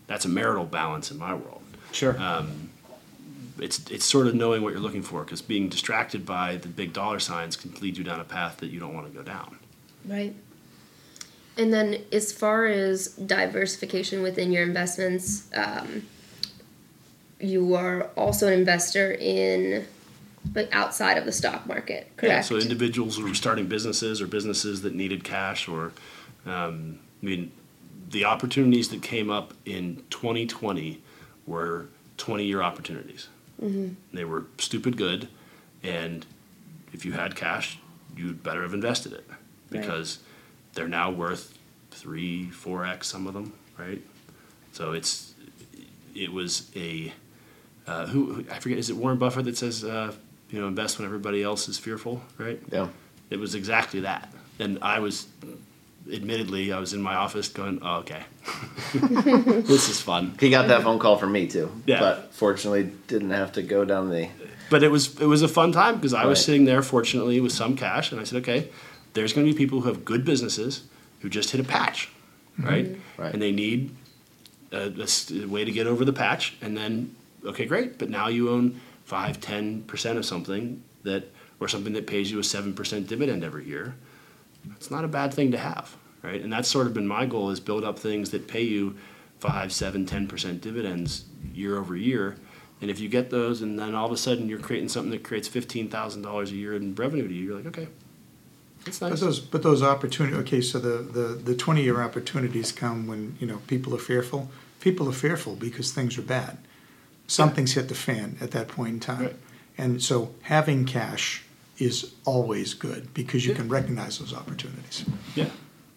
that's a marital balance in my world sure. Um, it's it's sort of knowing what you're looking for because being distracted by the big dollar signs can lead you down a path that you don't want to go down. Right. And then, as far as diversification within your investments, um, you are also an investor in, like, outside of the stock market, correct? Yeah, so individuals who were starting businesses or businesses that needed cash, or um, I mean, the opportunities that came up in 2020 were 20-year opportunities. Mm. They were stupid good, and if you had cash, you'd better have invested it because they're now worth three, four x some of them, right? So it's it was a uh, who, I forget is it Warren Buffett that says uh, you know invest when everybody else is fearful, right? yeah. It was exactly that, and I was admittedly I was in my office going, oh, okay, this is fun. He got that phone call from me too. Yeah. But fortunately, didn't have to go down the. But it was it was a fun time because I was sitting there, fortunately, with some cash, and I said, okay, there's going to be people who have good businesses who just hit a patch, mm-hmm. right? Right. And they need a way to get over the patch, and then okay, great, but now you own five, ten percent of something that, or something that pays you a seven percent dividend every year. It's not a bad thing to have, right? And that's sort of been my goal: is build up things that pay you five, seven, ten percent dividends year over year. And if you get those, and then all of a sudden you're creating something that creates fifteen thousand dollars a year in revenue to you, you're like, okay, that's But those, but those opportunity, okay, so the, the, the twenty-year opportunities come when, you know, people are fearful. People are fearful because things are bad. Something's hit the fan at that point in time. Right. And so having cash is always good because you Yeah. can recognize those opportunities. Yeah,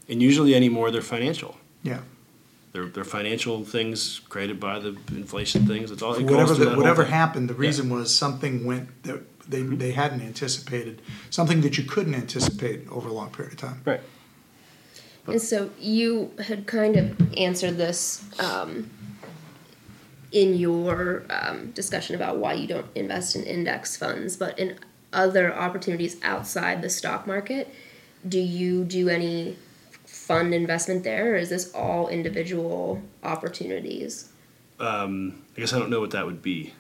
and usually anymore they're financial. Yeah. They're, they're financial things created by the inflation things. It's all it goes Whatever, the- that whatever happened, the Yeah. reason was something went, that they, they hadn't anticipated, something that you couldn't anticipate over a long period of time. Right. And so you had kind of answered this um, in your um, discussion about why you don't invest in index funds, but in other opportunities outside the stock market, do you do any fund investment there, or is this all individual opportunities? Um, I guess I don't know what that would be.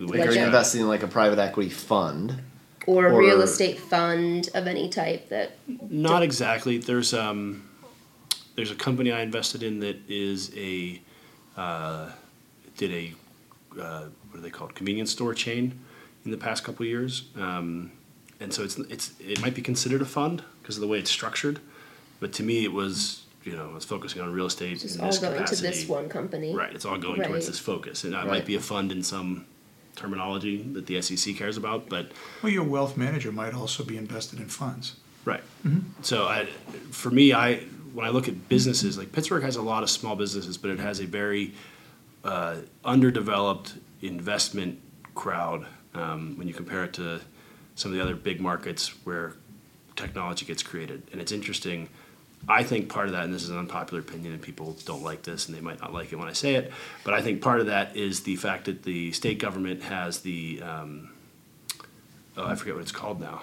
The Like Are you a- investing in like a private equity fund? Or a real estate fund of any type that Not exactly. There's um, there's a company I invested in that is a uh, did a uh, what are they called convenience store chain in the past couple of years, um, and so it's it's it might be considered a fund because of the way it's structured, but to me it was you know I was focusing on real estate just in all this going capacity. to this one company. Right, it's all going towards this focus, and it Right. might be a fund in some terminology that the SEC cares about, but Well, your wealth manager might also be invested in funds. Right. So I, for me, I when I look at businesses, like Pittsburgh has a lot of small businesses, but it has a very uh, underdeveloped investment crowd um, when you compare it to some of the other big markets where technology gets created. And it's interesting. I think part of that, and this is an unpopular opinion, and people don't like this, and they might not like it when I say it, but I think part of that is the fact that the state government has the, um, oh, I forget what it's called now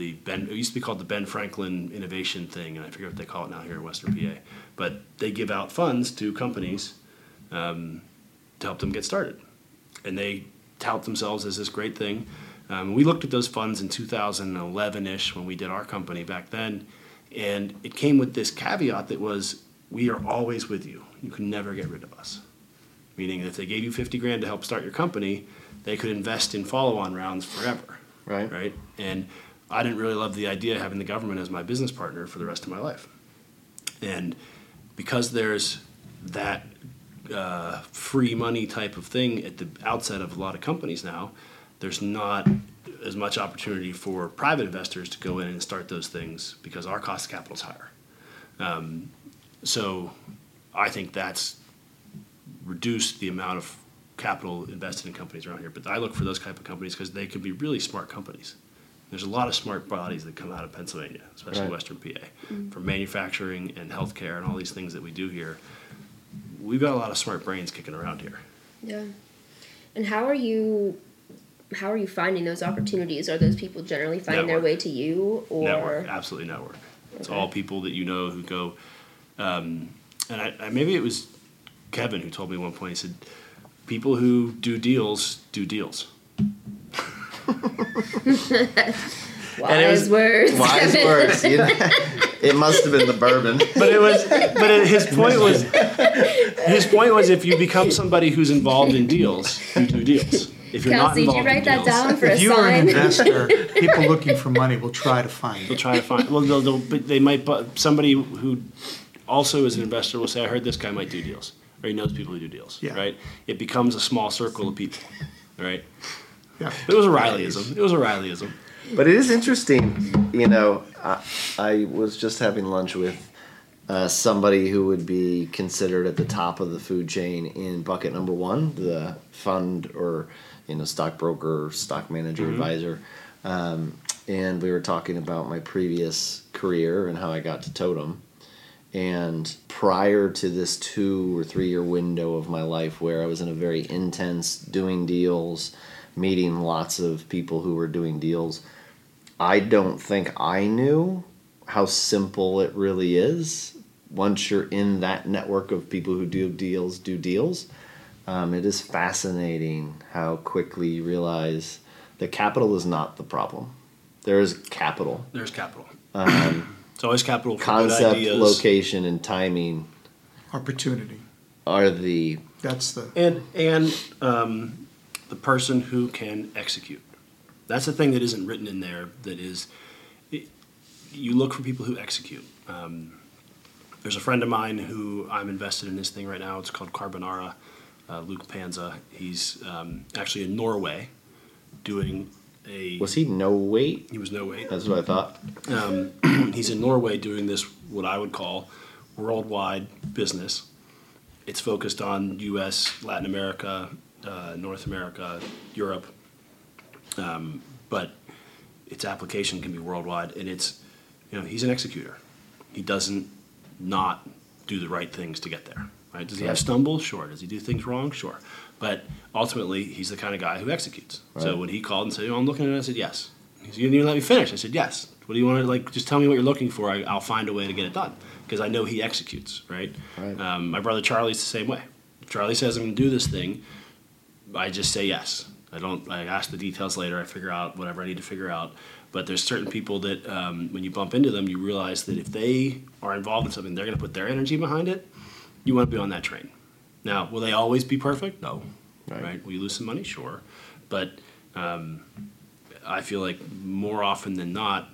the Ben. It used to be called the Ben Franklin Innovation Thing, and I forget what they call it now here in Western PA. But they give out funds to companies um, to help them get started, and they tout themselves as this great thing. Um, we looked at those funds in 2011-ish when we did our company back then, and it came with this caveat that was, "We are always with you. You can never get rid of us." Meaning, if they gave you 50 grand to help start your company, they could invest in follow-on rounds forever Right. right? And I didn't really love the idea of having the government as my business partner for the rest of my life. And because there's that uh, free money type of thing at the outset of a lot of companies now, there's not as much opportunity for private investors to go in and start those things because our cost of capital is higher. Um, so I think that's reduced the amount of capital invested in companies around here. But I look for those type of companies because they can be really smart companies. There's a lot of smart bodies that come out of Pennsylvania, especially Right. Western PA, for manufacturing and healthcare and all these things that we do here. We've got a lot of smart brains kicking around here. Yeah. And how are you how are you finding those opportunities? Are those people generally finding their way to you or network, absolutely network. It's Okay. all people that you know who go. Um, and I, I, maybe it was Kevin who told me at one point. He said, "People who do deals do deals." wise it was- words? Wise words. You know? it must have been the bourbon. But it was. But it, his point was. His point was, if you become somebody who's involved in deals, you do deals. If you're not Kelsey, did involved you write that deals, down for a If you are an investor, people looking for money will try to find They'll it. try to find. Well, they'll, they'll, but they might. But somebody who also is an investor will say, "I heard this guy might do deals, or he knows people who do deals." Yeah. Right. It becomes a small circle of people. Right. Yeah. It was a Rileyism. It was a Rileyism. But it is interesting, you know. I, I was just having lunch with uh, somebody who would be considered at the top of the food chain in bucket number one, the fund or you know stockbroker, stock manager, advisor, um, and we were talking about my previous career and how I got to Totum. And prior to this two or three year window of my life where I was in a very intense doing deals, meeting lots of people who were doing deals, I don't think I knew how simple it really is once you're in that network of people who do deals, do deals. Um, it is fascinating how quickly you realize that capital is not the problem. There is capital. There's capital. it's always capital for good Concept, ideas. location, and timing Opportunity. are the That's the, and and um, the person who can execute. That's the thing that isn't written in there. That is, it, you look for people who execute. Um, there's a friend of mine who I'm invested in this thing right now. It's called Carbonara. Uh, Luke Panza. He's um, actually in Norway, doing a. was he no weight? He was no weight. That's what I thought. Um, he's in Norway doing this, what I would call worldwide business. It's focused on U.S., Latin America, uh, North America, Europe, um, but its application can be worldwide. And it's, you know, he's an executor. He doesn't not do the right things to get there. Right? Does he have stumbles? Sure. Does he do things wrong? Sure. But ultimately, he's the kind of guy who executes. So when he called and said, oh, "I'm looking at it," I said, "Yes." He said, "You didn't even let me finish." I said, "Yes." What do you want to like? Just tell me what you're looking for. I, I'll find a way to get it done because I know he executes. Right. Right. Um, my brother Charlie's the same way. If Charlie says I'm going to do this thing, I just say yes. I don't. I ask the details later. I figure out whatever I need to figure out. But there's certain people that um, when you bump into them, you realize that if they are involved in something, they're going to put their energy behind it. You want to be on that train. Now, will they always be perfect? No. Right. Right. Will you lose some money? Sure. But um, I feel like more often than not,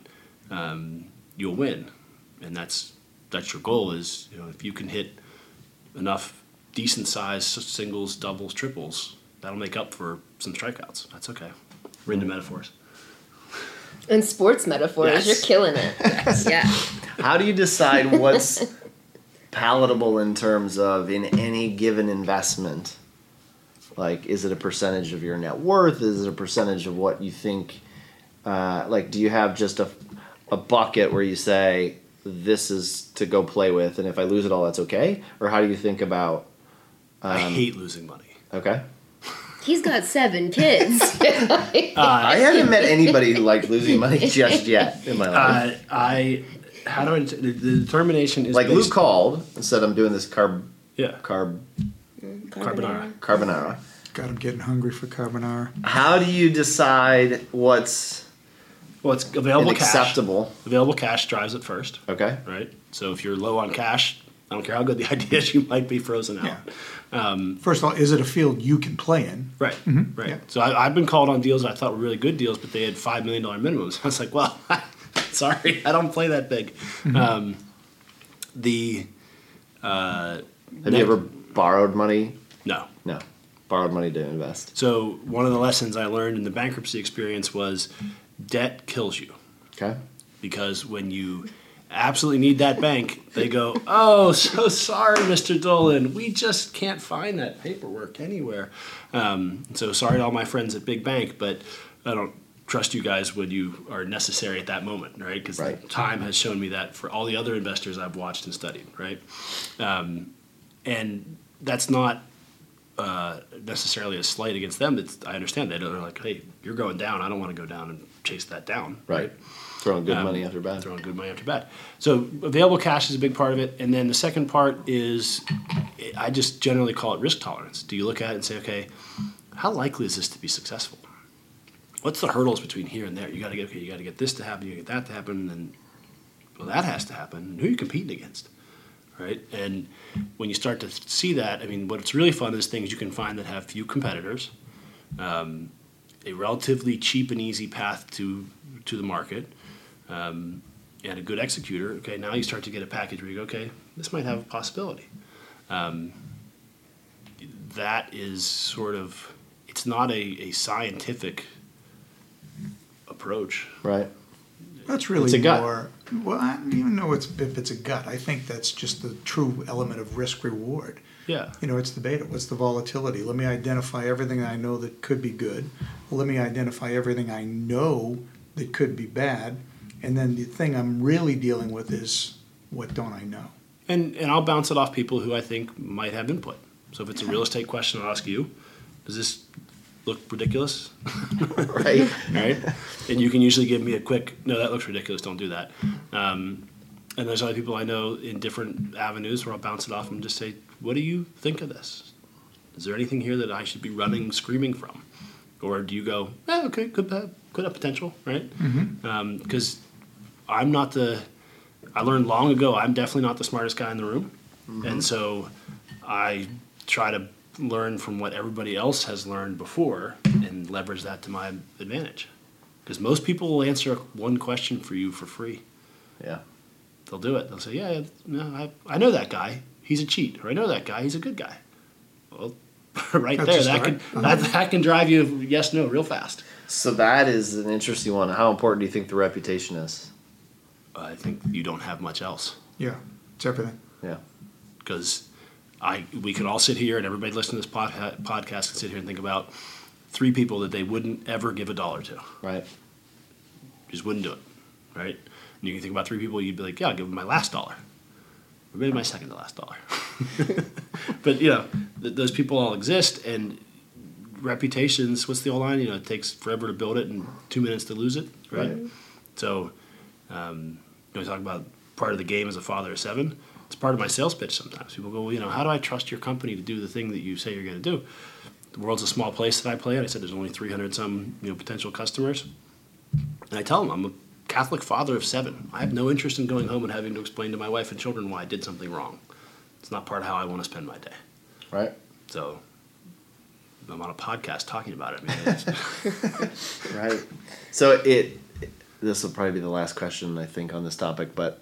um, you'll win, and that's that's your goal. Is you know if you can hit enough decent sized singles, doubles, triples, that'll make up for some strikeouts. That's okay. We're into metaphors. In sports metaphors, Yes. you're killing it. Yeah. How do you decide what's palatable in terms of in any given investment? Like, is it a percentage of your net worth? Is it a percentage of what you think? Uh, like, do you have just a, a bucket where you say, this is to go play with, and if I lose it all, that's okay? Or how do you think about, I Um, hate losing money. okay? He's got seven kids. I haven't met anybody who liked losing money just yet in my life. Uh, I how do I the, the determination is like based, Luke called and said, I'm doing this carb, yeah carb, carbonara. carbonara. God, I'm getting hungry for carbonara. How do you decide what's Well, it's available cash. acceptable? Available cash drives it first, Okay. right? So if you're low on cash, I don't care how good the idea is, you might be frozen out. Yeah. Um, first of all, is it a field you can play in? Right, mm-hmm. right. yeah. So I, I've been called on deals I thought were really good deals, but they had five million dollar minimums. I was like, well, sorry, I don't play that big. Um, the uh, Have you ever borrowed money? no. No. Borrowed money to invest. So one of the lessons I learned in the bankruptcy experience was debt kills you Okay. because when you absolutely need that bank, they go, "Oh, so sorry, Mr. Dolan, we just can't find that paperwork anywhere." Um, so sorry to all my friends at Big Bank, but I don't trust you guys when you are necessary at that moment, right? Because Right. time has shown me that for all the other investors I've watched and studied, right? Um, and that's not uh, necessarily a slight against them. It's, I understand that they're like, "Hey, you're going down. I don't want to go down and chase that down." Right. Throwing good Um, money after bad. throwing good money after bad. So available cash is a big part of it, and then the second part is I just generally call it risk tolerance. Do you look at it and say, okay, how likely is this to be successful? What's the hurdles between here and there? You got to get okay. You got to get this to happen. You get that to happen, and well, that has to happen. Who are you competing against? Right, and when you start to see that, I mean, what's really fun is things you can find that have few competitors, um, a relatively cheap and easy path to to the market, um, and a good executor, okay, now you start to get a package where you go, okay, this might have a possibility. Um, that is sort of, it's not a, a scientific approach. Right. That's really It's a gut. more. Well, I don't even know it's, if it's a gut. I think that's just the true element of risk reward. Yeah. You know, it's the beta. What's the volatility? Let me identify everything I know that could be good. Let me identify everything I know that could be bad. And then the thing I'm really dealing with is what don't I know? And, and I'll bounce it off people who I think might have input. So if it's a real estate question, I'll ask you, does this look ridiculous? Right. right? and you can usually give me a quick, no, that looks ridiculous. Don't do that. Um, and there's other people I know in different avenues where I'll bounce it off and just say, what do you think of this? Is there anything here that I should be running, screaming from? Or do you go, eh, okay, could have, could have potential, right? Because I'm not the, I learned long ago, I'm definitely not the smartest guy in the room. And so I try to learn from what everybody else has learned before and leverage that to my advantage. Because most people will answer one question for you for free. Yeah. They'll do it. They'll say, "Yeah, no, I, I know that guy. He's a cheat." Or I know that guy. He's a good guy. Well, right That's there, a that start. can that, that can drive you yes no real fast. So that is an interesting one. How important do you think the reputation is? I think you don't have much else Yeah, it's everything. Yeah. because I we could all sit here and everybody listening to this pod, podcast can sit here and think about three people that they wouldn't ever give a dollar to. Right. just wouldn't do it, right? And you can think about three people, you'd be like, yeah, I'll give them my last dollar, or maybe my second to last dollar. but you know, th- those people all exist, and reputations. What's the old line? You know, it takes forever to build it and two minutes to lose it, right? Right. So, um, you know, we talk about part of the game as a father of seven. It's part of my sales pitch. Sometimes people go, well, you know, how do I trust your company to do the thing that you say you're going to do? The world's a small place that I play in. I said there's only 300 some you know potential customers, and I tell them I'm a Catholic father of seven. I have no interest in going home and having to explain to my wife and children why I did something wrong. It's not part of how I want to spend my day. Right. So I'm on a podcast talking about it. I mean, Right. So it. This will probably be the last question I think on this topic, but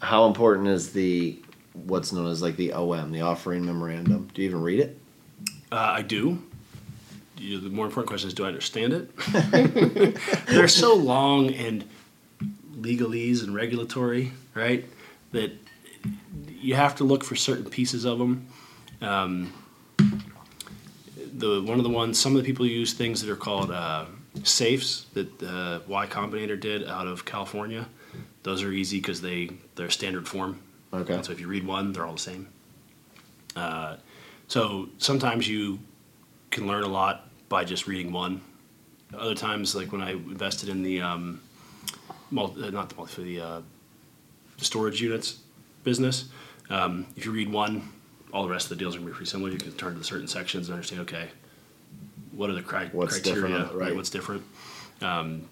how important is the what's known as like the OM, the offering memorandum? Do you even read it? uh, I do. The more important question is, do I understand it? They're so long and legalese and regulatory, right? That you have to look for certain pieces of them. Um, the one of the ones, some of the people use things that are called uh, safes that uh, Y Combinator did out of California. Those are easy because they they're standard form. Okay. So if you read one, they're all the same. Uh, so sometimes you can learn a lot by just reading one. Other times, like when I invested in the um, multi, uh, not the multi, the, uh, the storage units business, um, if you read one, all the rest of the deals are gonna be pretty similar. You can turn to the certain sections and understand. Okay, what are the cri- What's criteria? different, right. What's different? Um,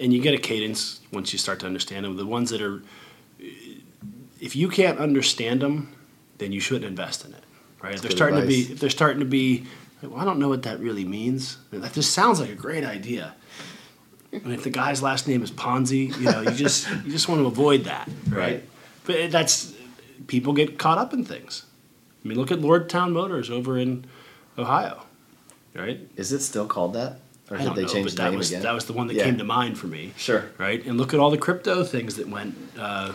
and you get a cadence once you start to understand them. The ones that are, if you can't understand them, then you shouldn't invest in it, right? If they're starting advice. to be, if they're starting to be, like, well, I don't know what that really means. That just sounds like a great idea. And if the guy's last name is Ponzi, you know, you just you just want to avoid that, right? Right. But that's people get caught up in things. I mean, look at Lordstown Motors over in Ohio, right? Is it still called that, or I did don't they know, change but the that name was again? that was the one that Yeah. came to mind for me. Sure. Right, and look at all the crypto things that went uh,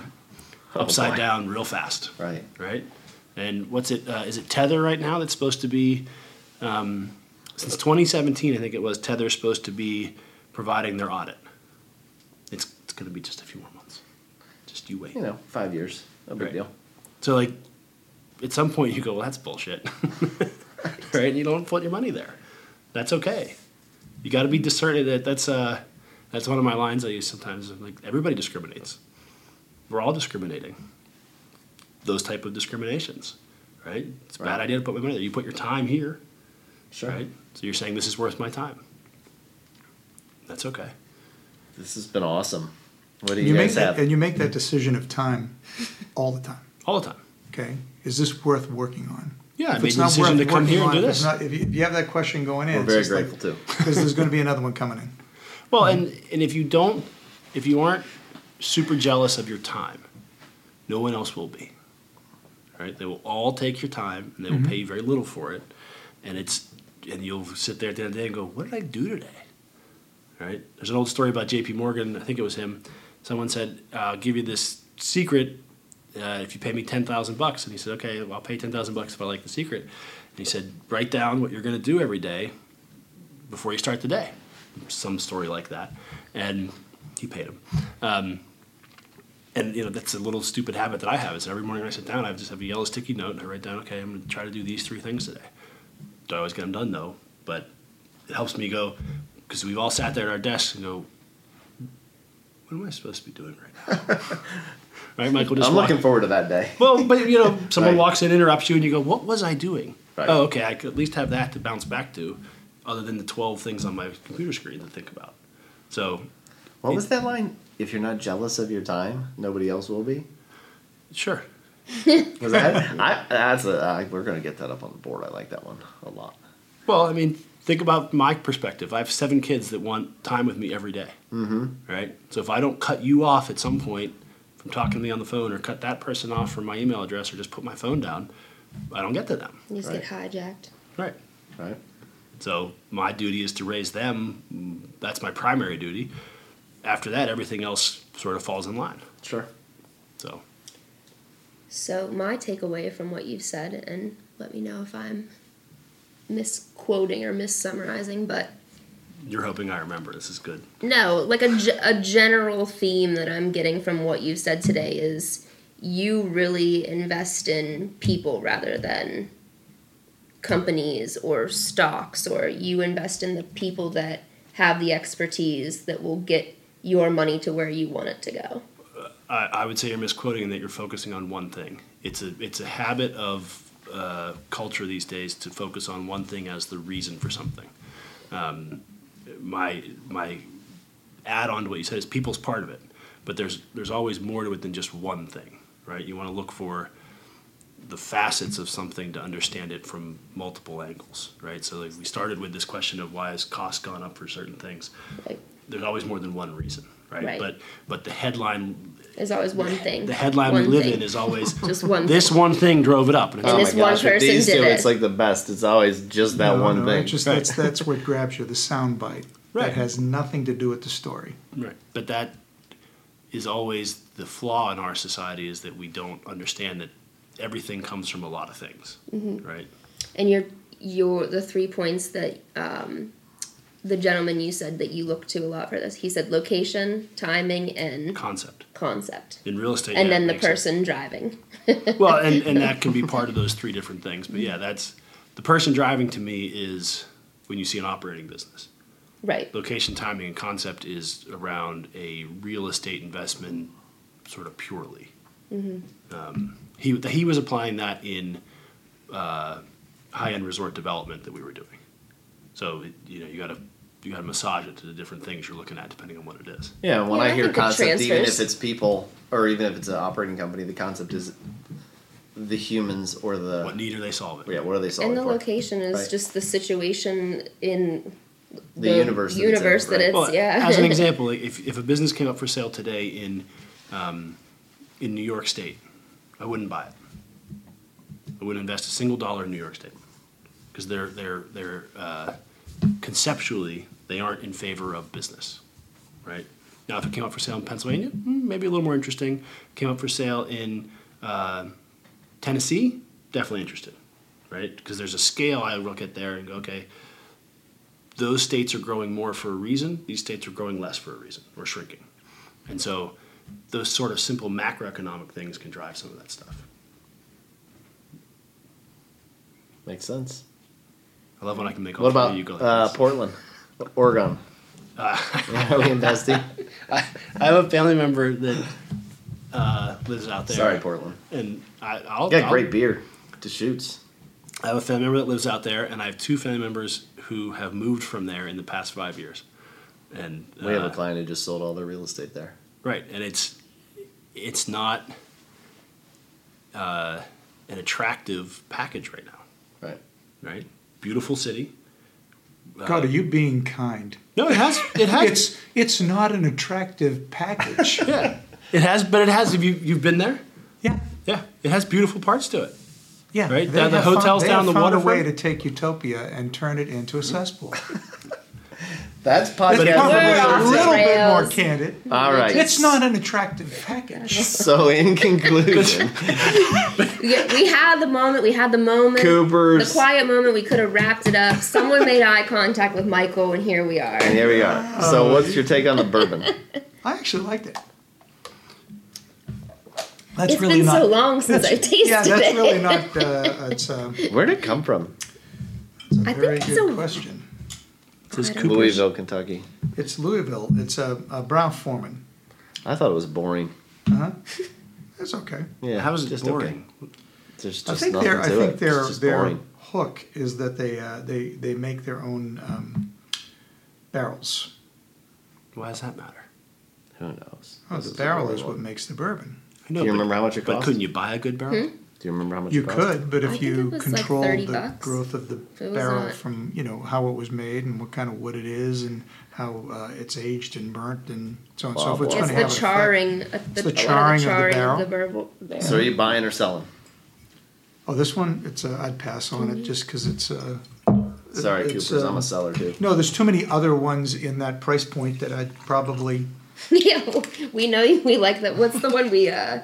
upside Oh, boy. down real fast. Right. Right, and what's it? Uh, is it Tether right now? That's supposed to be um, since 2017. I think it was Tether supposed to be providing their audit. It's it's going to be just a few more months. Just you wait. You know, five years. No big Right. deal. So like, at some point you go, well, that's bullshit, right? And you don't put your money there. That's okay. You got to be discerning. That that's uh, that's one of my lines I use sometimes. I'm like everybody discriminates. We're all discriminating. Those type of discriminations, right? It's a bad idea to put my money there. You put your time here, Sure. right? So you're saying this is worth my time. That's okay. This has been awesome. What do You you, make guys that, have? and you make that decision of time all the time, All the time. okay? Is this worth working on? Yeah, I If made it's the not decision worth to come working here and on, do if it's this. not- If you, if you have that question going in. We're it's very just like- grateful too. Because there's gonna be another one coming in. Well, and and if you don't, if you aren't super jealous of your time, no one else will be. Right? They will all take your time, and they will mm-hmm. pay you very little for it, and it's and you'll sit there at the end of the day and go, "What did I do today?" Right? There's an old story about J.P. Morgan. I think it was him. Someone said, "I'll give you this secret uh, if you pay me ten thousand bucks." And he said, "Okay, well, I'll pay ten thousand bucks if I like the secret." And he said, "Write down what you're going to do every day before you start the day." Some story like that, and he paid him. Um, and you know that's a little stupid habit that I have. Is every morning when I sit down, I just have a yellow sticky note and I write down, okay, I'm going to try to do these three things today. Don't always get them done though, but it helps me go because we've all sat there at our desks and go, what am I supposed to be doing right now? right, Michael. Just I'm walk- looking forward to that day. well, but you know, someone Right. walks in, interrupts you, and you go, "What was I doing?" Right. Oh, okay. I could at least have that to bounce back to, other than the twelve things on my computer screen to think about. So, What was that line? If you're not jealous of your time, nobody else will be. sure. Was that? I, that's a. I, we're gonna get that up on the board. I like that one a lot. Well, I mean, think about my perspective. I have seven kids that want time with me every day. Mm-hmm. Right. So if I don't cut you off at some point from talking to me on the phone, or cut that person off from my email address, or just put my phone down, I don't get to them. You just get hijacked. Right. Right. So my duty is to raise them. That's my primary duty. After that, everything else sort of falls in line. Sure. So So my takeaway from what you've said, and let me know if I'm misquoting or missummarizing, but you're hoping I remember. This is good. no, like a, a general theme that I'm getting from what you've said today is you really invest in people rather than companies or stocks, or you invest in the people that have the expertise that will get your money to where you want it to go. I, I would say you're misquoting in that you're focusing on one thing. It's a it's a habit of uh, culture these days to focus on one thing as the reason for something. Um, my my add on to what you said is people's part of it, but there's there's always more to it than just one thing, right? You want to look for the facets of something to understand it from multiple angles, right? So like we started with this question of why has cost gone up for certain things. Right. There's always more than one reason, right? Right. But but the headline is always one thing. the headline One we live thing. in is always Just one this one thing drove it up. And it's And like, this one with person these did two, it. it's like the best. It's always just that No, one no, thing. it's Just, Right. that's, that's what grabs you, the sound bite. Right. That has nothing to do with the story. right. But that is always the flaw in our society is that we don't understand that everything comes from a lot of things, Mm-hmm. right? And your your the three points that um, the gentleman you said that you look to a lot for this. He said location, timing, and Concept concept, in real estate, and yeah, then the makes sense. person driving. well, and, and that can be part of those three different things. But yeah, that's the person driving to me is when you see an operating business. Right. Location, timing, and concept is around a real estate investment, sort of purely. Um, he he was applying that in uh, high end resort development that we were doing. So you know you got to you got to massage it to the different things you're looking at depending on what it is. Yeah, when Yeah, I I hear think concept, even if it's people or even if it's an operating company, the concept is the humans or the What need are they solving? yeah. What are they solving and the for? location is Right. just the situation in The universe that it's in, universe that it's Well, yeah. As an example, if, if a business came up for sale today in um, in New York State, I wouldn't buy it. I wouldn't invest a single dollar in New York State because they're they're they're uh, conceptually they aren't in favor of business, right? Now, if it came up for sale in Pennsylvania, hmm, maybe a little more interesting. Came up for sale in uh, Tennessee, definitely interested, right? Because there's a scale I look at there and go, okay, those states are growing more for a reason. These states are growing less for a reason or shrinking. And so those sort of simple macroeconomic things can drive some of that stuff. Makes sense. I love when I can make all What about you go like uh. Portland, Oregon? are we investing? I, I have a family member that uh, lives out there. Sorry, Portland. And I, I'll, You got I'll- great beer to shoots. I have a family member that lives out there, and I have two family members who have moved from there in the past five years. And We have a uh, client who just sold all their real estate there. Right, and it's it's not uh, an attractive package right now. Right. Right, beautiful city. God, are you being kind? No, it has it has It's it's not an attractive package. yeah, it has, but it has. Have you you've been there? yeah, Yeah, it has beautiful parts to it. yeah. Right, They the- found- hotels they down the found a way waterfront. to take Utopia and turn it into a cesspool. That's It's probably a little bit more candid. All right. It's not an attractive package. So in conclusion, we, we had the moment. We had the moment. Coopers. The quiet moment. We could have wrapped it up. Someone made eye contact with Michael, and here we are. and here we are. So what's your take on the bourbon? I actually liked it. That's It's really been not. so long since I tasted it. yeah, that's it. really not. Uh, it's, um, Where did it come from? a I think very it's good a- question. It says Cooper's. Louisville, Kentucky. It's Louisville. It's a, a Brown-Forman. I thought it was boring. Uh huh. It's okay. Yeah, How is it just boring? Okay. There's I just think nothing their I to think it. their It's their boring. hook is that they uh, they they make their own um, barrels. Why does that matter? Who knows? Oh, the barrel is what makes the bourbon. I know, Do you but- remember how much it But couldn't you buy a good barrel? Do you remember how much You it cost? could, but if think you it was like control the bucks. growth of the barrel not- from you know how it was made and what kind of wood it is and how uh, it's aged and burnt and so on and so forth, it's boy. going It's to the have charring. uh, the, the a lot charring of the charring barrel. of the barrel. barrel. So are you buying or selling? Oh, this one, it's uh, I'd pass on it just because it's. Uh, Sorry, it's, Coopers. uh, I'm a seller too. No, there's too many other ones in that price point that I'd probably. yeah, we know we like that. What's the one we uh,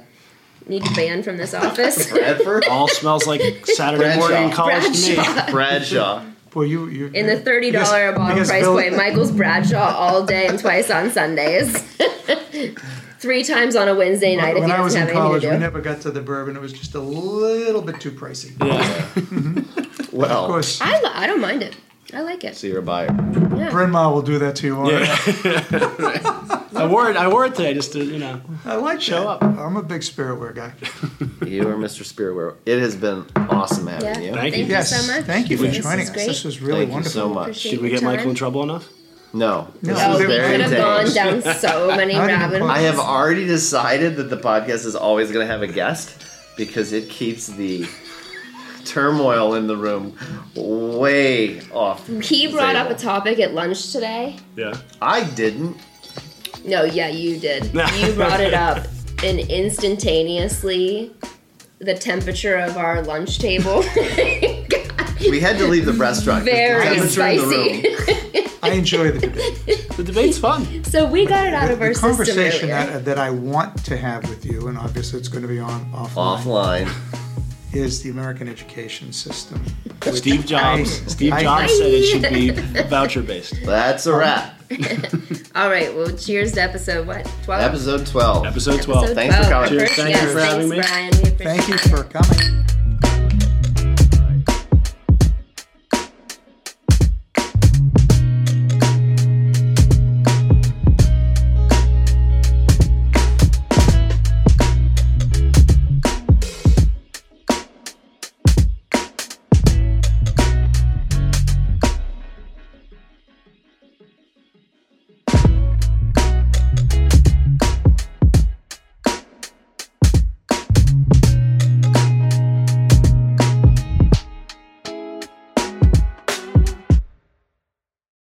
need to ban from this office? Bradford, All smells like Saturday morning in college to me. Bradshaw. Bradshaw. Boy, you you. In the thirty dollar a bottle price Bill- point, Michael's Bradshaw all day and twice on Sundays. three times on a Wednesday night if when he I was doesn't in have college, we anything never got to the bourbon. It was just a little bit too pricey. Yeah. Well, Of course, I, I don't mind it. I like it. so you're a buyer. Yeah. Bryn Mawr will do that to you. all right? yeah. I wore it. I wore it today just to you know. I like Show that. up. I'm a big spiritware guy. You are Mr. Spiritware. It has been awesome having Yeah. you. Thank you. Thank Yes, so much. thank you for This joining is us. great. This was really Thank you wonderful. so much. Appreciate Should we your get Michael in trouble enough? No, this No, was they- oh, We very could have gone down so many rabbit holes. I have already decided that the podcast is always going to have a guest because it keeps the turmoil in the room way off. He the brought up a topic at lunch today. Yeah. I didn't. No, yeah, you did. You brought it up, and instantaneously, the temperature of our lunch table We had to leave the restaurant. 'cause the very in the spicy. room- I enjoy the debate. The debate's fun. so we got it out The, of our the conversation system that, that I want to have with you, and obviously it's going to be on offline, Offline. Is the American education system. Steve Jobs. I- Steve I- Jobs said it should be voucher based. That's a wrap. All right, well, cheers to episode what? 12? Episode 12. Episode twelve. Episode Thanks for coming. Cheers. Thank you Yes, for having thanks, me. Brian. Thank you for coming.